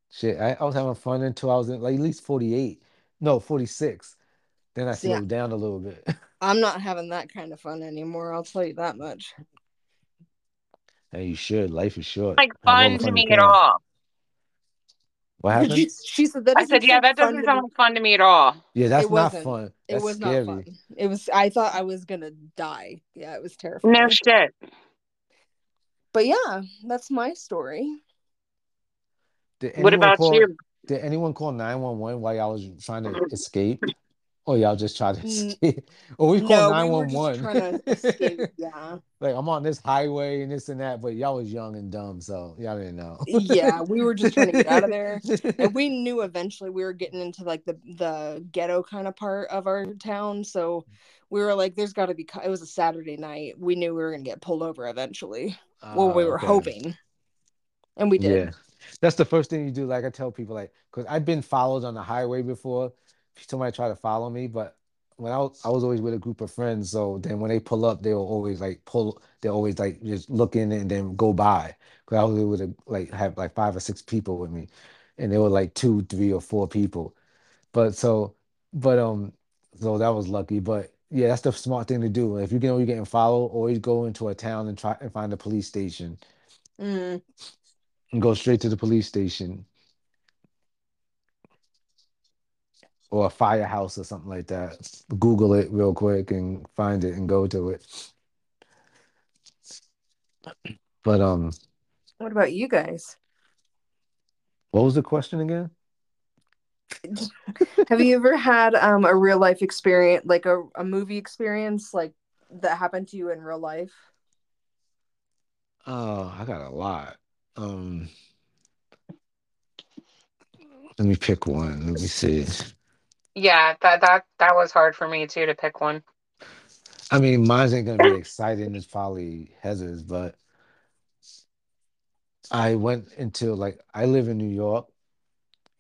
Shit, I, I was having fun until I was in like at least 48. No, 46. Then I See, I- slowed down a little bit. I'm not having that kind of fun anymore. I'll tell you that much. Hey, you should. Life is short. like fun to me at all. What happened? She, she said that. I said, yeah, that doesn't sound fun to me at all. Yeah, that's It not wasn't. fun. It was scary. not fun. It was. I thought I was gonna die. Yeah, it was terrifying. No shit. But yeah, that's my story. Did What anyone about call, you? Did anyone call 911 while y'all was trying to escape? Or y'all just try to escape? Or we called we were 911. trying to escape. Yeah, Like I'm on this highway and this and that, but y'all was young and dumb, so y'all didn't know. yeah, we were just trying to get out of there, and we knew eventually we were getting into like the the ghetto kind of part of our town. So we were like, "There's got to be." It was a Saturday night. We knew we were gonna get pulled over eventually. well, we Ah, were okay. hoping, and we did. Yeah. That's the first thing you do. Like I tell people, like, because I've been followed on the highway before. Somebody tried to follow me, but when I was, I was always with a group of friends. So then when they pull up, they'll always like pull, they're always like just look in and then go by. Because I was with a, like have like five or six people with me, and they were like two, three, or four people. But so But um, so that was lucky. But yeah, that's the smart thing to do. If you know you're getting followed, always go into a town and try and find a police station Mm. and go straight to the police station or a firehouse or something like that. Google it real quick and find it and go to it. But um, What about you guys? what was the question again? Have you ever had um a real life experience, like a, a movie experience, like that happened to you in real life? Oh, I got a lot. Um, let me pick one. Let me see. Yeah, that that that was hard for me too to pick one. I mean, mine ain't gonna be exciting as probably Heather's, but I went into like I live in New York,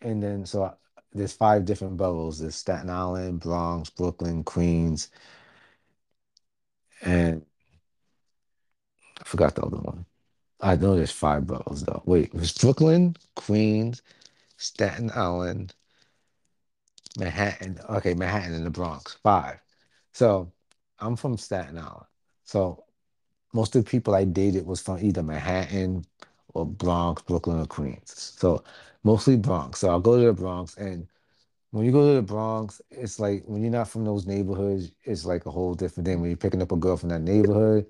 and then so I, there's five different boroughs. There's Staten Island, Bronx, Brooklyn, Queens, and I forgot the other one. I know there's five boroughs though. Wait, there's Brooklyn, Queens, Staten Island, Manhattan. Okay, Manhattan and the Bronx. Five. So I'm from Staten Island. So most of the people I dated was from either Manhattan or Bronx, Brooklyn, or Queens. So mostly Bronx. So I'll go to the Bronx and when you go to the Bronx, it's like when you're not from those neighborhoods, it's like a whole different thing. When you're picking up a girl from that neighborhood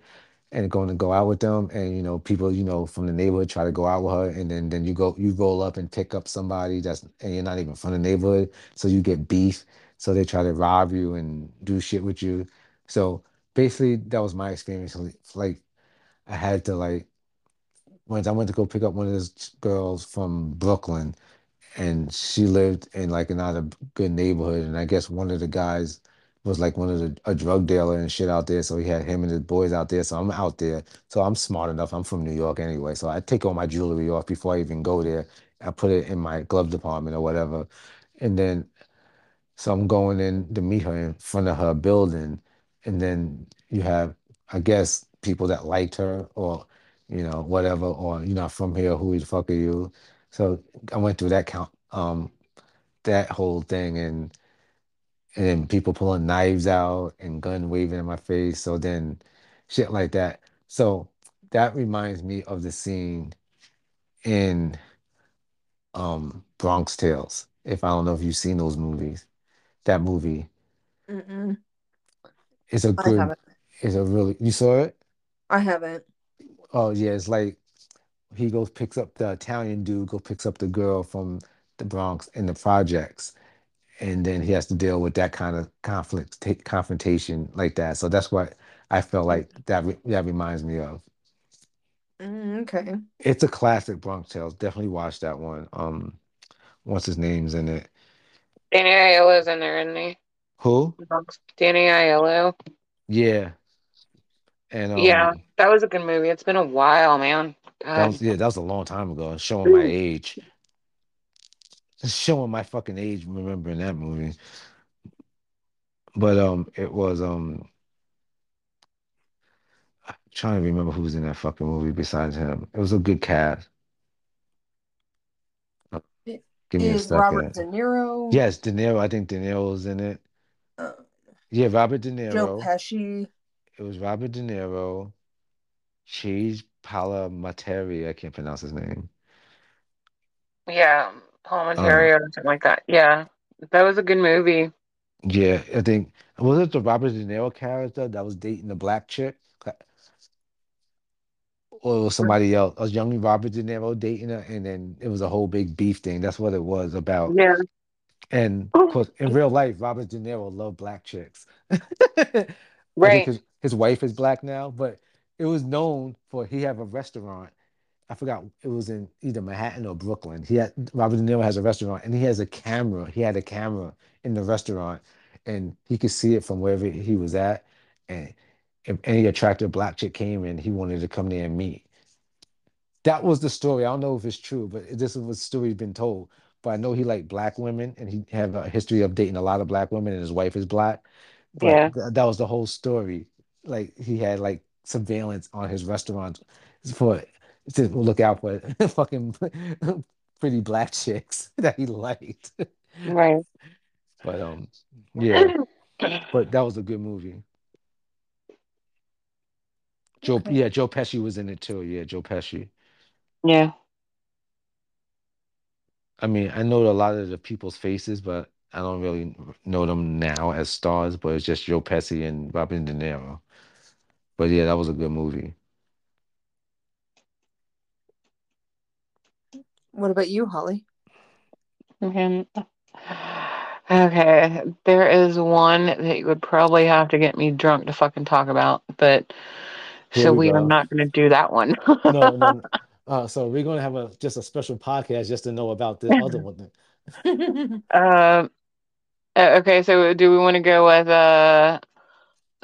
and going to go out with them, and you know, people, you know, from the neighborhood try to go out with her, and then then you go you roll up and pick up somebody that's and you're not even from the neighborhood, so you get beef. So they try to rob you and do shit with you. So basically that was my experience. Like I had to like once I went to go pick up one of those girls from Brooklyn and she lived in like another good neighborhood and i guess one of the guys was like one of the a drug dealer and shit out there. So he had him and his boys out there. So i'm out there. So i'm smart enough. I'm from new york anyway. So i take all my jewelry off before i even go there. I put it in my glove department or whatever. And then so i'm going in to meet her in front of her building. And then you have i guess people that liked her or you know whatever or you're not from here. Who the fuck are you? So I went through that count, um, that whole thing, and and then people pulling knives out and gun waving in my face. So then, shit like that. So that reminds me of the scene in um Bronx Tales. If I don't know if you've seen those movies, that movie Mm-mm. is a I good, haven't. is a really. You saw it? I haven't. Oh yeah, it's like he goes picks up the Italian dude, go picks up the girl from the Bronx in the projects and then he has to deal with that kind of conflict, take confrontation like that. So that's what I felt like that re- that reminds me of. Mm, okay. It's a classic Bronx Tales. Definitely watch that one. Um, what's his name's in it? Danny Aiello's in there, isn't he? Who? Danny Aiello. Yeah, and Yeah, um, that was a good movie. It's been a while, man. that God. was yeah, that was a long time ago. Showing my age, showing my fucking age, remembering that movie. But um, it was um, I'm trying to remember who was in that fucking movie besides him. It was a good cast. It Give me a is Robert. De Niro, Yes, De Niro. I think De Niro was in it. uh, Yeah, Robert De Niro. Joe Niro. Pesci. It was Robert De Niro. Cheese Palamateri. I can't pronounce his name. Yeah, Um, Palminteri or something like that. Yeah, that was a good movie. yeah, I think was it the Robert De Niro character that was dating the black chick, or it was somebody else? Was young Robert De Niro dating her, and then it was a whole big beef thing. That's what it was about. Yeah. And of course, in real life, Robert De Niro loved black chicks. Right. his his wife is black now, but it was known for he have a restaurant. I forgot it was in either Manhattan or Brooklyn. He had Robert De Niro has a restaurant and he has a camera. He had a camera in the restaurant and he could see it from wherever he was at. And if any attractive black chick came in, he wanted to come there and meet. That was the story. I don't know if it's true, but this was the story been told. But I know he liked black women and he have a history of dating a lot of black women and his wife is black. But Yeah. th- that was the whole story. Like he had like surveillance on his restaurant for to look out for fucking pretty black chicks that he liked. Right. But um, yeah. But that was a good movie. Joe, Okay. yeah, Joe Pesci was in it too. Yeah, Joe Pesci. Yeah. I mean, I know a lot of the people's faces, but I don't really know them now as stars. But it's just Joe Pesci and Robin De Niro. But yeah, that was a good movie. What about you, Holly? Okay. Okay. There is one that you would probably have to get me drunk to fucking talk about, but Here so we we are not going to do that one. No, no. no. Uh, so we're gonna have a just a special podcast just to know about the other one. Uh, uh, okay, so do we want to go with uh,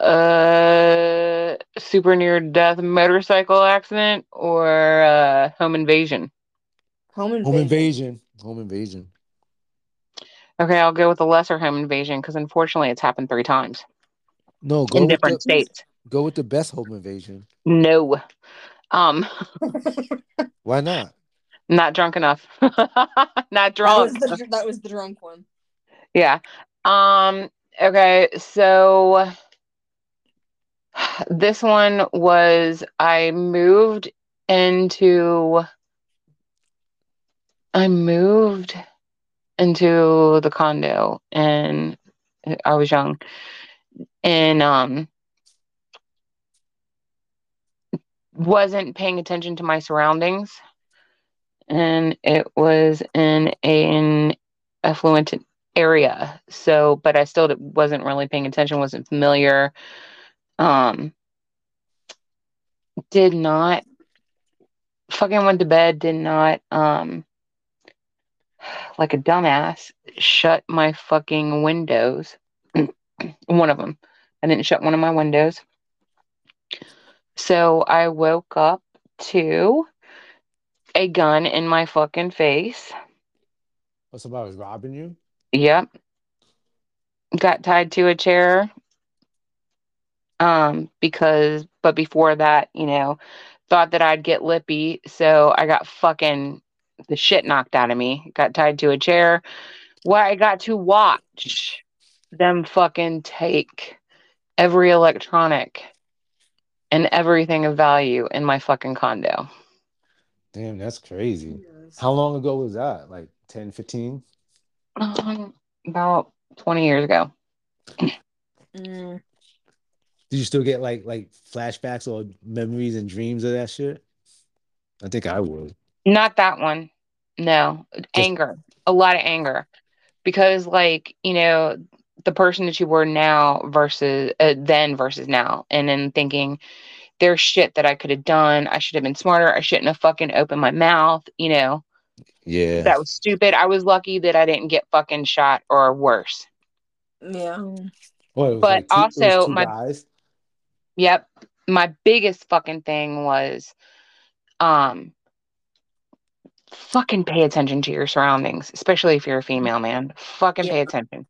uh, super near death motorcycle accident or uh, home invasion? Home invasion. Home invasion. Home invasion. Okay, I'll go with the lesser home invasion because unfortunately it's happened three times No, go in different the states. go with the best home invasion. No, um, Why not? not drunk enough. not That drunk. was the that was the drunk one. Yeah. Um, okay, so this one was I moved into I moved into the condo and I was young. And um wasn't paying attention to my surroundings. And it was in an affluent area. So but i still wasn't really paying attention wasn't familiar. Um did not fucking went to bed did not um like a dumbass shut my fucking windows one of them i didn't shut one of my windows so i woke up to a gun in my fucking face What's about was robbing you? Yep. Got tied to a chair. Um, because, but before that, you know, thought that I'd get lippy. So I got fucking the shit knocked out of me. Got tied to a chair. Where I got to watch them fucking take every electronic and everything of value in my fucking condo. Damn, that's crazy. How long ago was that? Like 10, 15? Um, about 20 years ago. Mm. Did you still get like like flashbacks or memories and dreams of that shit? I think I would. Not that one. No, anger. A lot of anger. Because, like, you know, the person that you were now versus uh, then versus now. And then thinking, there's shit that I could have done. I should have been smarter. I shouldn't have fucking opened my mouth. You know, Yeah. that was stupid. I was lucky that I didn't get fucking shot or worse. Yeah. What, it was but like two- also my- guys? Yep. My biggest fucking thing was um fucking pay attention to your surroundings, especially if you're a mm-hmm. female man. Fucking pay attention.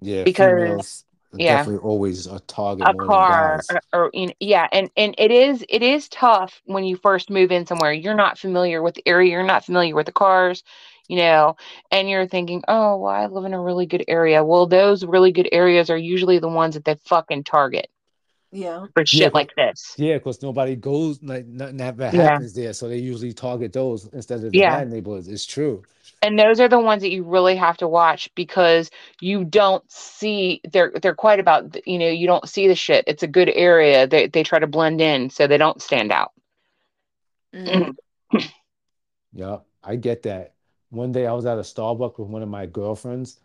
Yeah, because- females yeah. definitely always a target A more car than guys. or, or you know, yeah, and and it is it is tough when you first move in somewhere. You're not familiar with the area, you're not familiar with the cars, you know, and you're thinking, "Oh, well, I live in a really good area." Well, those really good areas are usually the ones that they fucking target Yeah. for shit Yeah, like this. Yeah, because nobody goes like nothing that bad Yeah. happens there, so they usually target those instead of the Yeah. bad neighborhoods. It's true. and those are the ones that you really have to watch because you don't see they're they're quite about you know you don't see the shit it's a good area they they try to blend in so they don't stand out Mm. Yeah, I get that. One day I was at a Starbucks with one of my girlfriends,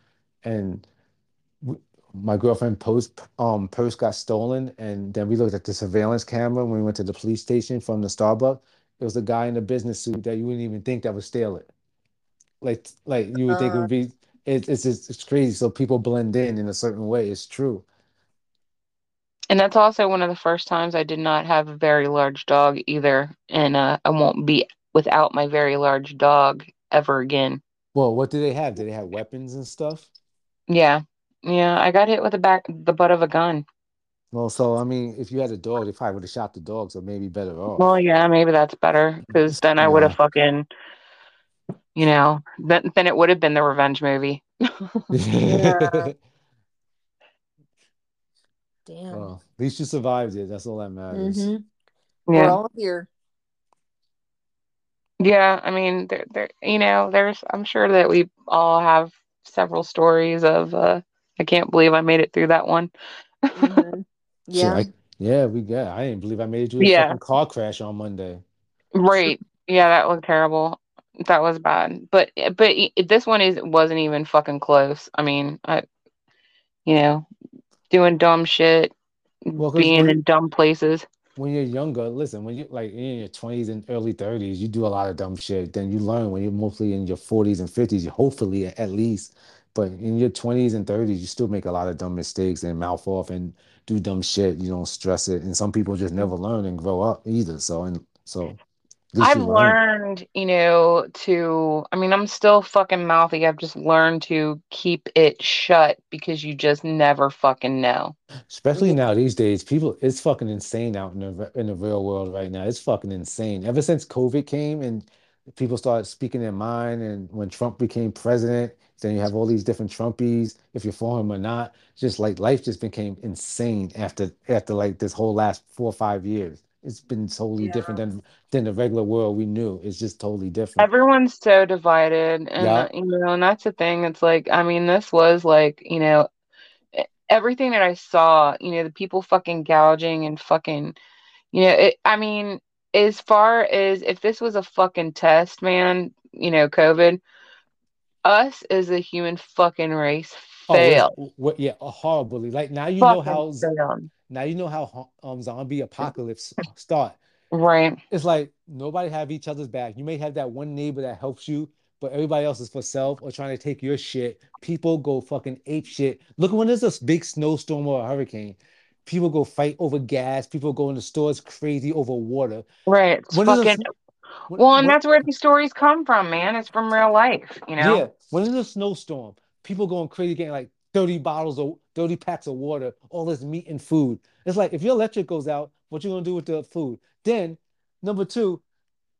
and w- my girlfriend purse um purse got stolen, and then we looked at the surveillance camera when we went to the police station from the Starbucks. It was a guy in a business suit that you wouldn't even think that would steal it. Like like you would think it Uh. would be. It, it's it's it's crazy. So people blend in in a certain way. It's true. and that's also one of the first times i did not have a very large dog either and uh, i won't be without my very large dog ever again Well, what do they have? Do they have weapons and stuff? yeah yeah i got hit with the back the butt of a gun Well, so I mean, if you had a dog, they probably would have shot the dog, so maybe better off. Well, yeah, maybe that's better because then I would have fucking, you know, then then it would have been the revenge movie. Yeah. Damn. Well, at least you survived it. That's all that matters. Mhm. We're Yeah. all here. Yeah, I mean, there, there, you know, there's, I'm sure that we all have several stories of, uh, I can't believe I made it through that one. Mhm. Shit, Yeah. I, yeah, we got. I didn't believe I made it through a Yeah. fucking car crash on Monday. Right. Yeah, that was terrible. That was bad. But, but this one is, wasn't even fucking close. I mean, I, you know, doing dumb shit, Well, 'cause being in dumb places. when you're younger, listen, when you're like in your 20s and early 30s, you do a lot of dumb shit. Then you learn when you're mostly in your 40s and 50s, you hopefully at least. But in your 20s and 30s, you still make a lot of dumb mistakes and mouth off and do dumb shit. You don't stress it. And some people just never learn and grow up either. So and so I've you learn. learned, you know, to, I mean, I'm still fucking mouthy. I've just learned to keep it shut because you just never fucking know. Especially now these days, people it's fucking insane out in the in the real world right now. It's fucking insane. Ever since COVID came and people started speaking their mind, and when Trump became president, then you have all these different Trumpies, if you're for him or not. Just like life just became insane after after like this whole last four or five years. It's been totally different than than the regular world we knew. It's just totally different. Everyone's so divided. And, Yeah. you know, and that's the thing. It's like, I mean, this was like, you know, everything that I saw, you know, the people fucking gouging and fucking, you know, it, I mean, as far as if this was a fucking test, man, you know, COVID, us as a human fucking race Oh, we're- failed. yeah, horribly. Like now you know how failed. now you know how um zombie apocalypse start. Right. it's like nobody have each other's back. You may have that one neighbor that helps you, but everybody else is for self or trying to take your shit. People go fucking ape shit. Look when there's a big snowstorm or a hurricane. People go fight over gas. People go in the stores crazy over water. Right. When fucking well, and that's where these stories come from, man. It's from real life, you know? Yeah, when there's a snowstorm, people going crazy getting like 30 bottles of 30 packs of water, all this meat and food. It's like if your electric goes out, what you gonna do with the food? Then, number two,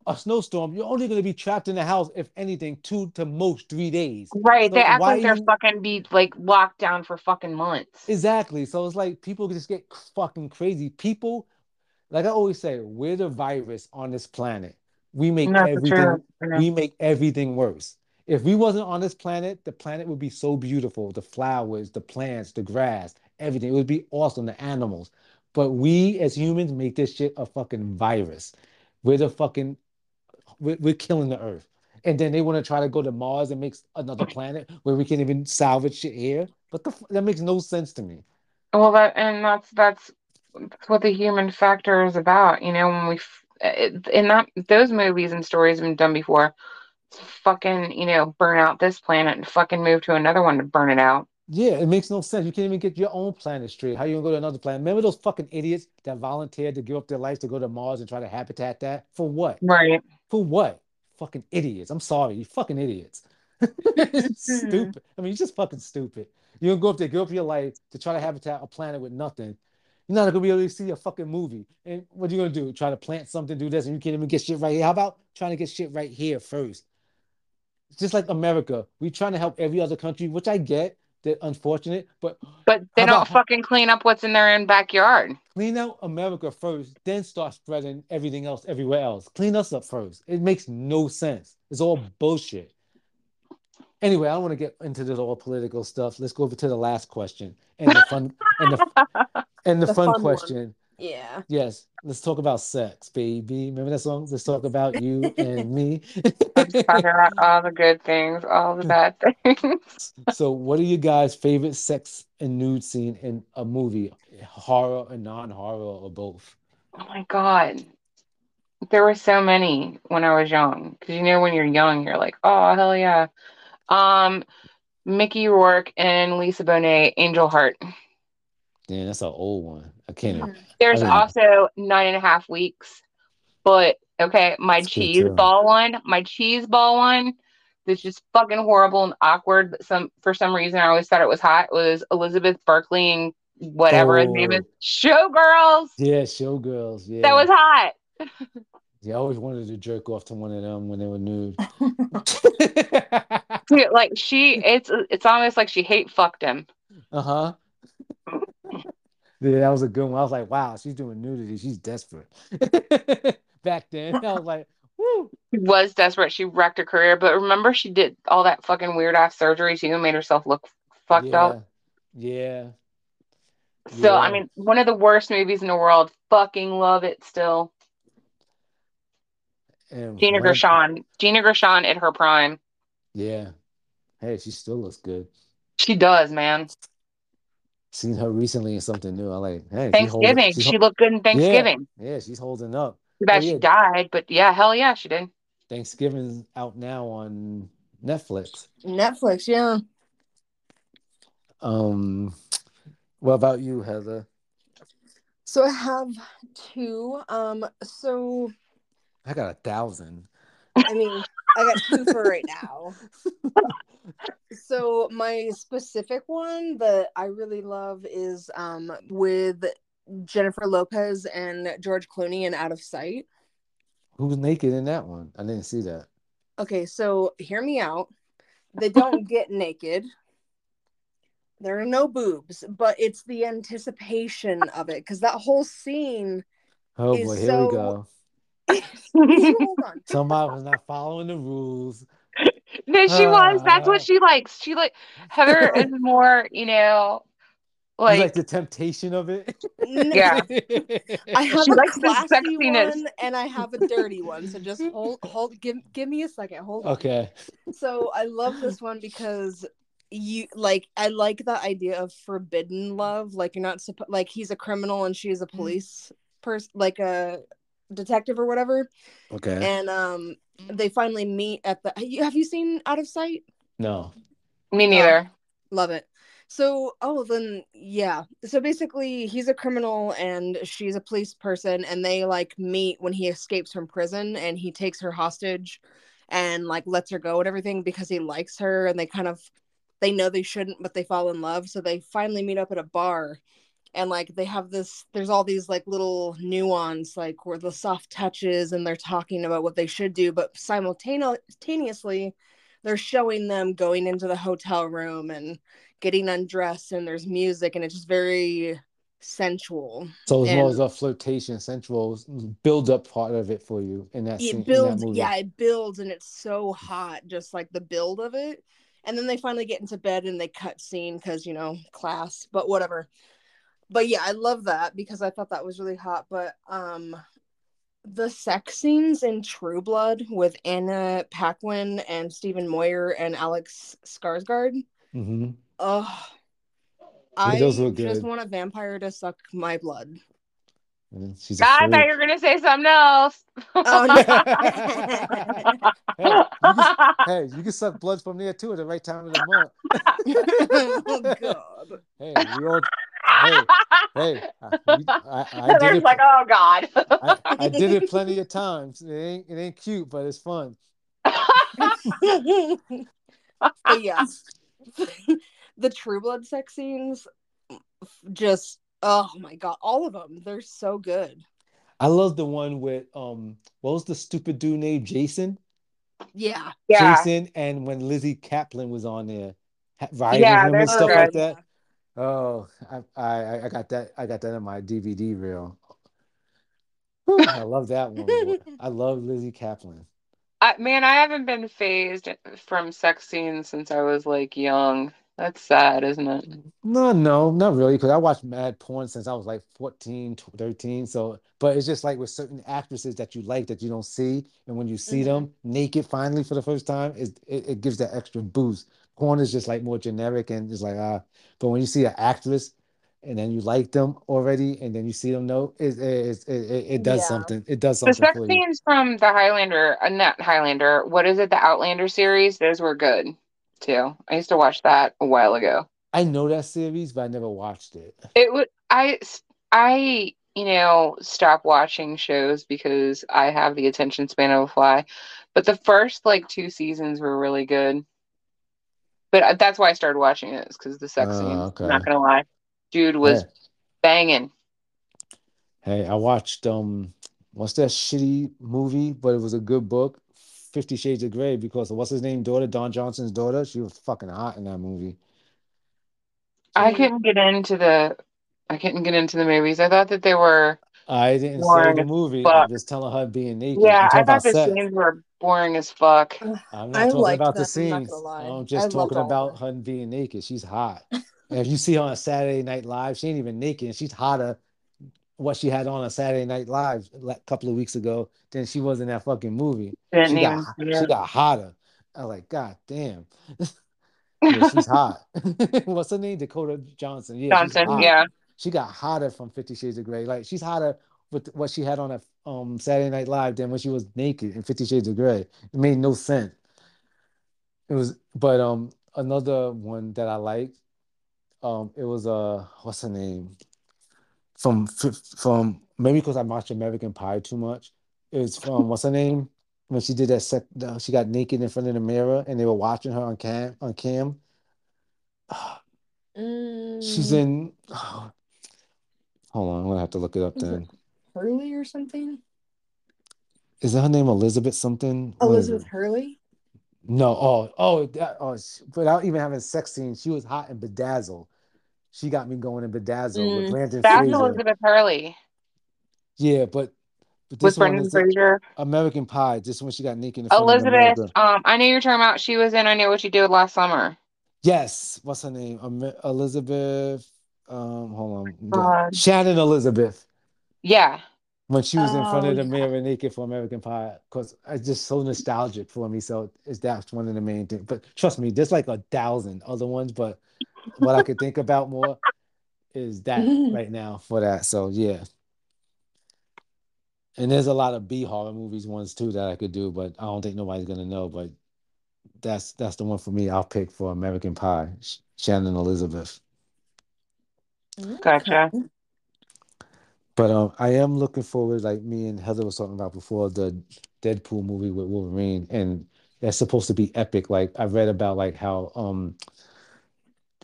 a snowstorm, you're only gonna be trapped in the house, if anything, two to most three days. Right. So They act like they're you- fucking be like locked down for fucking months. Exactly. So it's like people just get fucking crazy. People, like I always say, we're the virus on this planet. We make everything. We make everything worse. If we wasn't on this planet, the planet would be so beautiful. The flowers, the plants, the grass, everything. It would be awesome, the animals. But we as humans make this shit a fucking virus. We're the fucking we're, we're killing the earth. And then they want to try to go to Mars and make another planet where we can even salvage shit here. But the, that makes no sense to me. Well, that and that's that's that's what the human factor is about, you know. When we in that those movies and stories have been done before. Fucking, you know, burn out this planet and fucking move to another one to burn it out. Yeah, it makes no sense. You can't even get your own planet straight. How you gonna go to another planet? Remember those fucking idiots that volunteered to give up their lives to go to Mars and try to habitat that? For what? Right. For what? Fucking idiots. I'm sorry, you fucking idiots. Mm-hmm. Stupid. I mean, you're just fucking stupid. You're gonna go up there, give up your life to try to habitat a planet with nothing. You're not gonna be able to see a fucking movie. And what are you gonna do? Try to plant something, do this, and you can't even get shit right here. How about trying to get shit right here first? It's just like America. we trying to help every other country, which I get. They're unfortunate, but But they don't fucking clean up what's in their own backyard. clean out America first, then start spreading everything else everywhere else. Clean us up first. It makes no sense. It's all bullshit. Anyway, I don't want to get into this all political stuff. Let's go over to the last question and the fun and the and the, The fun, fun one. question. Yeah. Yes, let's talk about sex, baby. Remember that song? Let's talk about you and me. Talking about all the good things, all the bad things. so, what are you guys' favorite sex and nude scene in a movie? Horror or non-horror or both? Oh my God. There were so many when I was young. Because you know when you're young, you're like, oh hell yeah. Um Mickey Rourke and Lisa Bonet, Angel Heart. Damn, that's an old one. I can't. even- There's I didn't- also nine and a half weeks. But okay, my That's cheese ball one, my cheese ball one, that's just fucking horrible and awkward. But some for some reason I always thought it was hot. Was Elizabeth Berkley and whatever his name Oh. is. Showgirls. Yeah, Showgirls. Yeah. That was hot. Yeah, I always wanted to jerk off to one of them when they were nude. Dude, like she, it's it's almost like she hate fucked him. Uh-huh. Yeah, that was a good one. I was like, wow, she's doing nudity. She's desperate. Back then, I was like, woo. She was desperate. She wrecked her career, but remember she did all that fucking weird ass surgery too, and made herself look fucked Yeah. up. Yeah. So I mean, one of the worst movies in the world. Fucking love it still. And Gina of- Gershon. Gina Gershon at her prime. Yeah. Hey, she still looks good. She does, man. Seen her recently in something new. I like, hey, she holding- Thanksgiving. she's She looked good in Thanksgiving. yeah, she's holding up. Too bad Oh, she yeah. died, but yeah, hell yeah, she did. Thanksgiving's out now on Netflix. Netflix, yeah. Um, what about you, Heather? So I have two. Um, so I got a thousand. I mean, I got two for right now. So my specific one that I really love is um with Jennifer Lopez and George Clooney and Out of Sight. Who's naked in that one? I didn't see that. Okay, so hear me out. They don't get naked. There are no boobs, but it's the anticipation of it because that whole scene. Oh Is boy, here so- we go. Hold on. Somebody was not following the rules. No, she was. That's Ah. what she likes. She like Heather is more, you know, You like, like the temptation of it. Yeah. I have She a likes classy sexiness. one and I have a dirty one. So just hold, hold, give, give me a second. Hold on. Okay. So I love this one because you like I like the idea of forbidden love. Like you're not supposed like he's a criminal and she's a police person, like a detective or whatever. Okay. And um, they finally meet at the. you- Have you seen Out of Sight? No. me neither. Love it. So, oh, then yeah. So basically, he's a criminal and she's a police person, and they like meet when he escapes from prison and he takes her hostage and like lets her go and everything because he likes her and they kind of they know they shouldn't, but they fall in love. So they finally meet up at a bar and like they have this there's all these like little nuance like where the soft touches and they're talking about what they should do but simultaneously they're showing them going into the hotel room and getting undressed and there's music and it's just very sensual So more And- as a flirtation, sensual build up part of it for you in that scene. it that builds movie. yeah it builds and it's so hot just like the build of it and then they finally get into bed and they cut scene because you know class but whatever but yeah i love that because i thought that was really hot but um the sex scenes in true blood with anna paquin and stephen moyer and alex skarsgård Mhm. oh Yeah, i just want a vampire to suck my blood And she's I thought you were gonna say something else. Oh, Hey, you can, hey, you can suck blood from there too at the right time of the month. oh god Hey, we all. Hey, hey, I, I, I did it. like, oh god. I, I did it plenty of times. It ain't, it ain't cute, but it's fun. but yeah the true blood sex scenes just oh my god all of them they're so good I love the one with um, what was the stupid dude named Jason? yeah yeah. Jason, and when Lizzy Caplan was on there, ha- riding Yeah, him and stuff good. like that. Oh, I, I I got that I got that in my DVD reel. Whew, I love that one. I love Lizzy Caplan. I, man, I haven't been phased from sex scenes since I was like young. That's sad, isn't it? No, no, not really, because I watched mad porn since I was like 14, 13. So, but it's just like with certain actresses that you like that you don't see, and when you see mm-hmm. them naked finally for the first time, it, it it gives that extra boost. Porn is just like more generic and it's like ah, but when you see an actress and then you like them already, and then you see them, no, it it it, it, it does Yeah. something. It does something. The something sex for you. scenes from the Highlander, uh, not Highlander, what is it? The Outlander series, those were good too. I used to watch that a while ago. I know that series, but I never watched it. It would I I you know stop watching shows because I have the attention span of a fly. But the first like two seasons were really good. But uh, that's why I started watching it, is because the sex Oh, scenes. okay. Not gonna lie, dude was Hey, banging. hey, I watched um what's that shitty movie, but it was a good book, Fifty Shades of Grey, because what's his name, daughter, Don Johnson's daughter. She was fucking hot in that movie. I couldn't get into the I couldn't get into the movies. I thought that they were I didn't Boring the movie. I'm just telling her being naked. yeah. I thought the sex. scenes were boring as fuck. I'm not I talking liked about the them, I'm not scenes. I'm just loved talking all of about them. her being naked. She's hot. If you see her on Saturday Night Live, she ain't even naked. And she's hotter what she had on a Saturday Night Live a couple of weeks ago than she was in that fucking movie. She got she got hotter. I'm like, God damn. Yeah, she's hot. What's her name? Dakota Johnson. Yeah, Johnson, yeah. She got hotter from Fifty Shades of Grey. Like she's hotter with what she had on a um Saturday Night Live than when she was naked in Fifty Shades of Grey. It made no sense. It was, but um, another one that I liked, um, it was uh, what's her name? From from maybe because I watched American Pie too much. It was from what's her name? When she did that sec, she got naked in front of the mirror and they were watching her on cam on cam. She's Mm, in. hold on, I'm gonna have to look it up then. Hurley or something? Is that her name Elizabeth something? Elizabeth? Hurley? No, oh, oh, that, oh, sh- without even having sex scenes, she was hot and bedazzled. She got me going in Bedazzle with Mm. Brendan That's Fraser. Elizabeth Hurley Yeah, but but with this one Brendan is Fraser. American Pie. This one she got naked in front of Elizabeth, um, I know you're talking about. She was in I Know What You Did Last Summer. Yes, what's her name? Am- Elizabeth. Um, hold on. The- God. Shannon Elizabeth. Yeah. When she was in front Oh, of the yeah. mirror naked for American Pie, because it's just so nostalgic for me. So it's that's one of the main things. But trust me, there's like a thousand other ones. But what I could think about more is that right now for that. So yeah. And there's a lot of B horror movies ones too that I could do, but I don't think nobody's gonna know. But that's that's the one for me. I'll pick for American Pie. Shannon Elizabeth. Gotcha. But um, I am looking forward, like me and Heather was talking about before, the Deadpool movie with Wolverine, and that's supposed to be epic. Like I read about like how um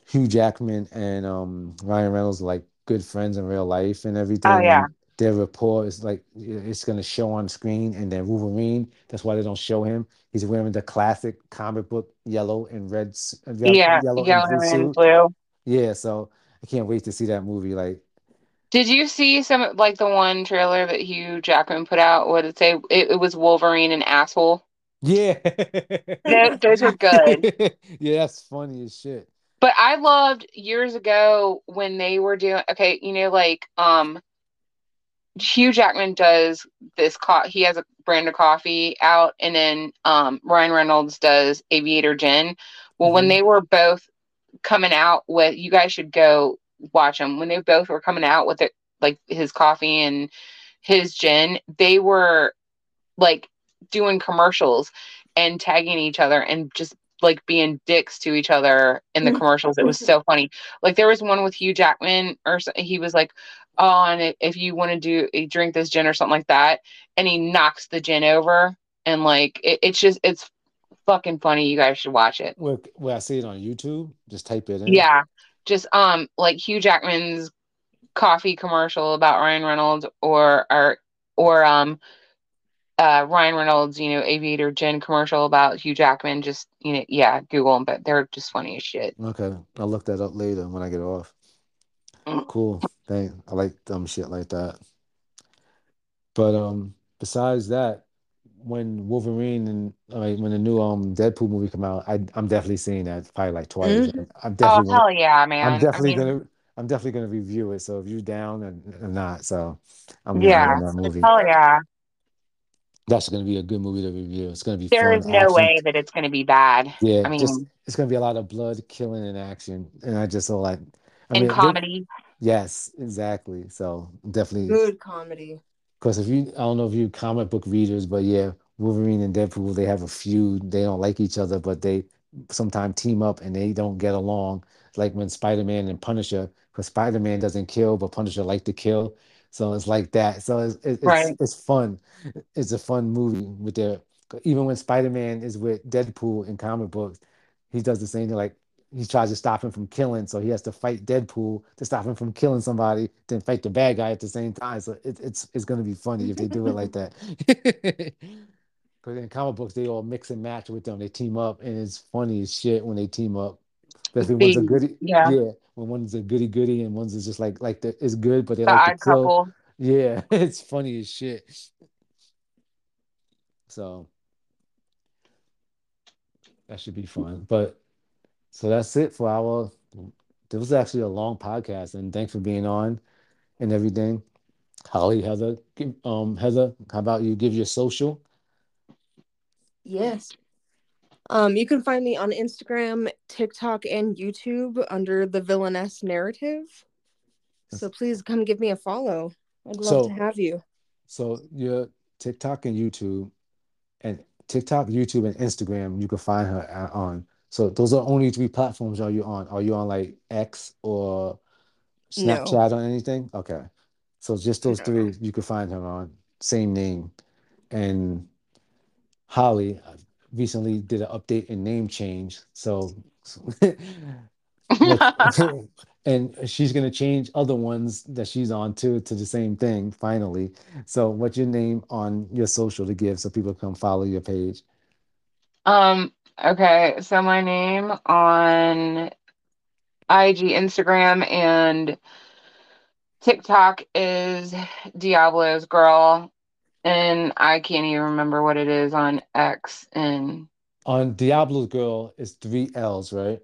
Hugh Jackman and um Ryan Reynolds are like good friends in real life and everything. Oh, yeah. and their rapport is like it's gonna show on screen, and then Wolverine. That's why they don't show him. He's wearing the classic comic book yellow and red, Yeah. yellow and blue and blue. Yeah, so I can't wait to see that movie. Like, Did you see some like the one trailer that Hugh Jackman put out? What did it say? It, it was Wolverine and asshole. yeah, Those, those are good. yeah, that's funny as shit. But I loved years ago when they were doing okay, you know, like um Hugh Jackman does this co- he has a brand of coffee out and then um Ryan Reynolds does Aviator Gin. Well, when Mhm. they were both coming out with you guys should go watch them. When they both were coming out with it like his coffee and his gin, they were like doing commercials and tagging each other and just like being dicks to each other in the commercials. It was so funny. Like there was one with Hugh Jackman, or he was like, "Oh, and if you want to do eh, drink this gin or something like that," and he knocks the gin over, and like it, it's just it's fucking funny. You guys should watch it. Where I see it on YouTube, just type it in. Yeah, just um like Hugh Jackman's coffee commercial about Ryan Reynolds, or or or um uh Ryan Reynolds, you know, Aviator Gin commercial about Hugh Jackman. Just you know, yeah, Google them, but they're just funny as shit. Okay, I'll look that up later when I get off. Mm. Cool. Thank. I like dumb shit like that. But um, besides that, when Wolverine and like when the new um Deadpool movie come out, I I'm definitely seeing that probably like twice. Mhm. I'm Oh definitely gonna, hell yeah, man! I'm I definitely mean, gonna I'm definitely gonna review it. So if you're down and, and not, so I'm yeah, that movie. hell yeah. That's gonna be a good movie to review. It's gonna be There fun is no action. way that it's gonna be bad. Yeah, I just mean, it's gonna be a lot of blood, killing, and action. And I just so like, I in mean, they- comedy, yes, exactly. So definitely, Good comedy. Because if you, I don't know if you comic book readers, but yeah, Wolverine and Deadpool, they have a feud. They don't like each other, but they sometimes team up and they don't get along. Like when Spider-Man and Punisher, because Spider-Man doesn't kill, but Punisher like to kill. So it's like that. So it's it's right? it's fun. It's a fun movie with their even when Spider-Man is with Deadpool in comic books, he does the same thing. Like he tries to stop him from killing, so he has to fight Deadpool to stop him from killing somebody, then fight the bad guy at the same time. So it, it's it's gonna be funny if they do it like that. Because in comic books, they all mix and match with them. They team up, and it's funny as shit when they team up. Especially one's a goody, yeah. yeah. When one's a goody goody and one's is just like like the is good, but they The like to kill. couple. Yeah, it's funny as shit. So that should be fun. But so that's it for our. This was actually a long podcast, and thanks for being on and everything. Holly, Heather, um, Heather, how about you give your social? Yes. Um, you can find me on Instagram, TikTok, and YouTube under the Villainess Narrative. So please come give me a follow. I'd love So- to have you. So your TikTok and YouTube, and TikTok, YouTube, and Instagram, you can find her on. So those are only three platforms are you on? Are you on like X or No. Snapchat or anything? Okay. So just those No. three you can find her on. Same name. And Holly recently did an update and name change. So and she's gonna change other ones that she's on too to the same thing finally. So what's your name on your social to give so people come follow your page? Um, okay, so my name on IG, Instagram, and TikTok is Diablo's Girl, and I can't even remember what it is on X and On Diablo's Girl is three L's, right?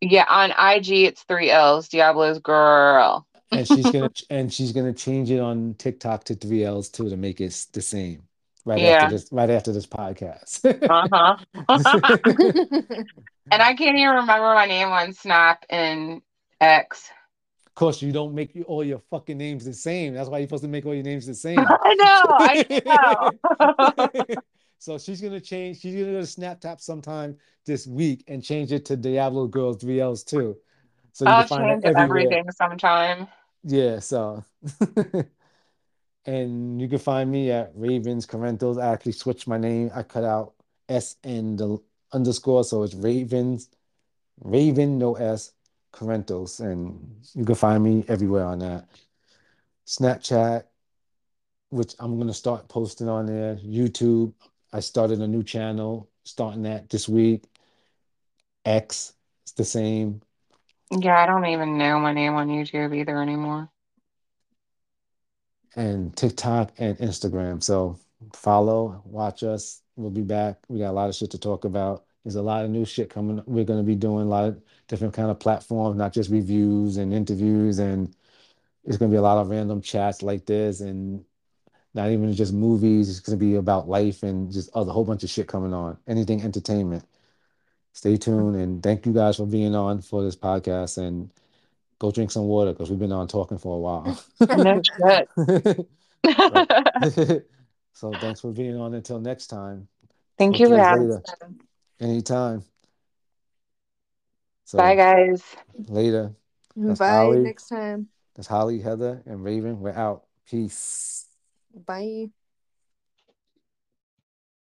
yeah, on IG it's three L's, Diablo's Girl. And she's gonna and she's gonna change it on TikTok to three L's too to make it the same. Right Yeah. after this, right after this podcast. Uh-huh. And I can't even remember my name on Snap and X. Of course, you don't make all your fucking names the same. That's why you're supposed to make all your names the same. I know, I know. So she's gonna change. She's gonna go to Snap Tap sometime this week and change it to Diablo Girls 3Ls too. So you I'll can find change everything sometime. Yeah, so and you can find me at Ravens Carentals. I actually switched my name. I cut out S and the underscore, so it's Ravens, Raven, no S, Carentals, and you can find me everywhere on that. Snapchat, which I'm gonna start posting on there. YouTube, I started a new channel, starting that this week. X, it's the same. Yeah, I don't even know my name on YouTube either anymore. And TikTok and Instagram. So follow, watch us. We'll be back. We got a lot of shit to talk about. There's a lot of new shit coming. We're going to be doing a lot of different kind of platforms, not just reviews and interviews, and it's going to be a lot of random chats like this, and not even just movies. It's going to be about life and just other whole bunch of shit coming on. Anything entertainment. Stay tuned and thank you guys for being on for this podcast and go drink some water because we've been on talking for a while. No shit. so thanks for being on until next time. Thank Talk you for you having later. Anytime. So Bye, guys. later. That's Bye Holly. next time. That's Holly, Heather, and Raven. We're out. Peace. Bye.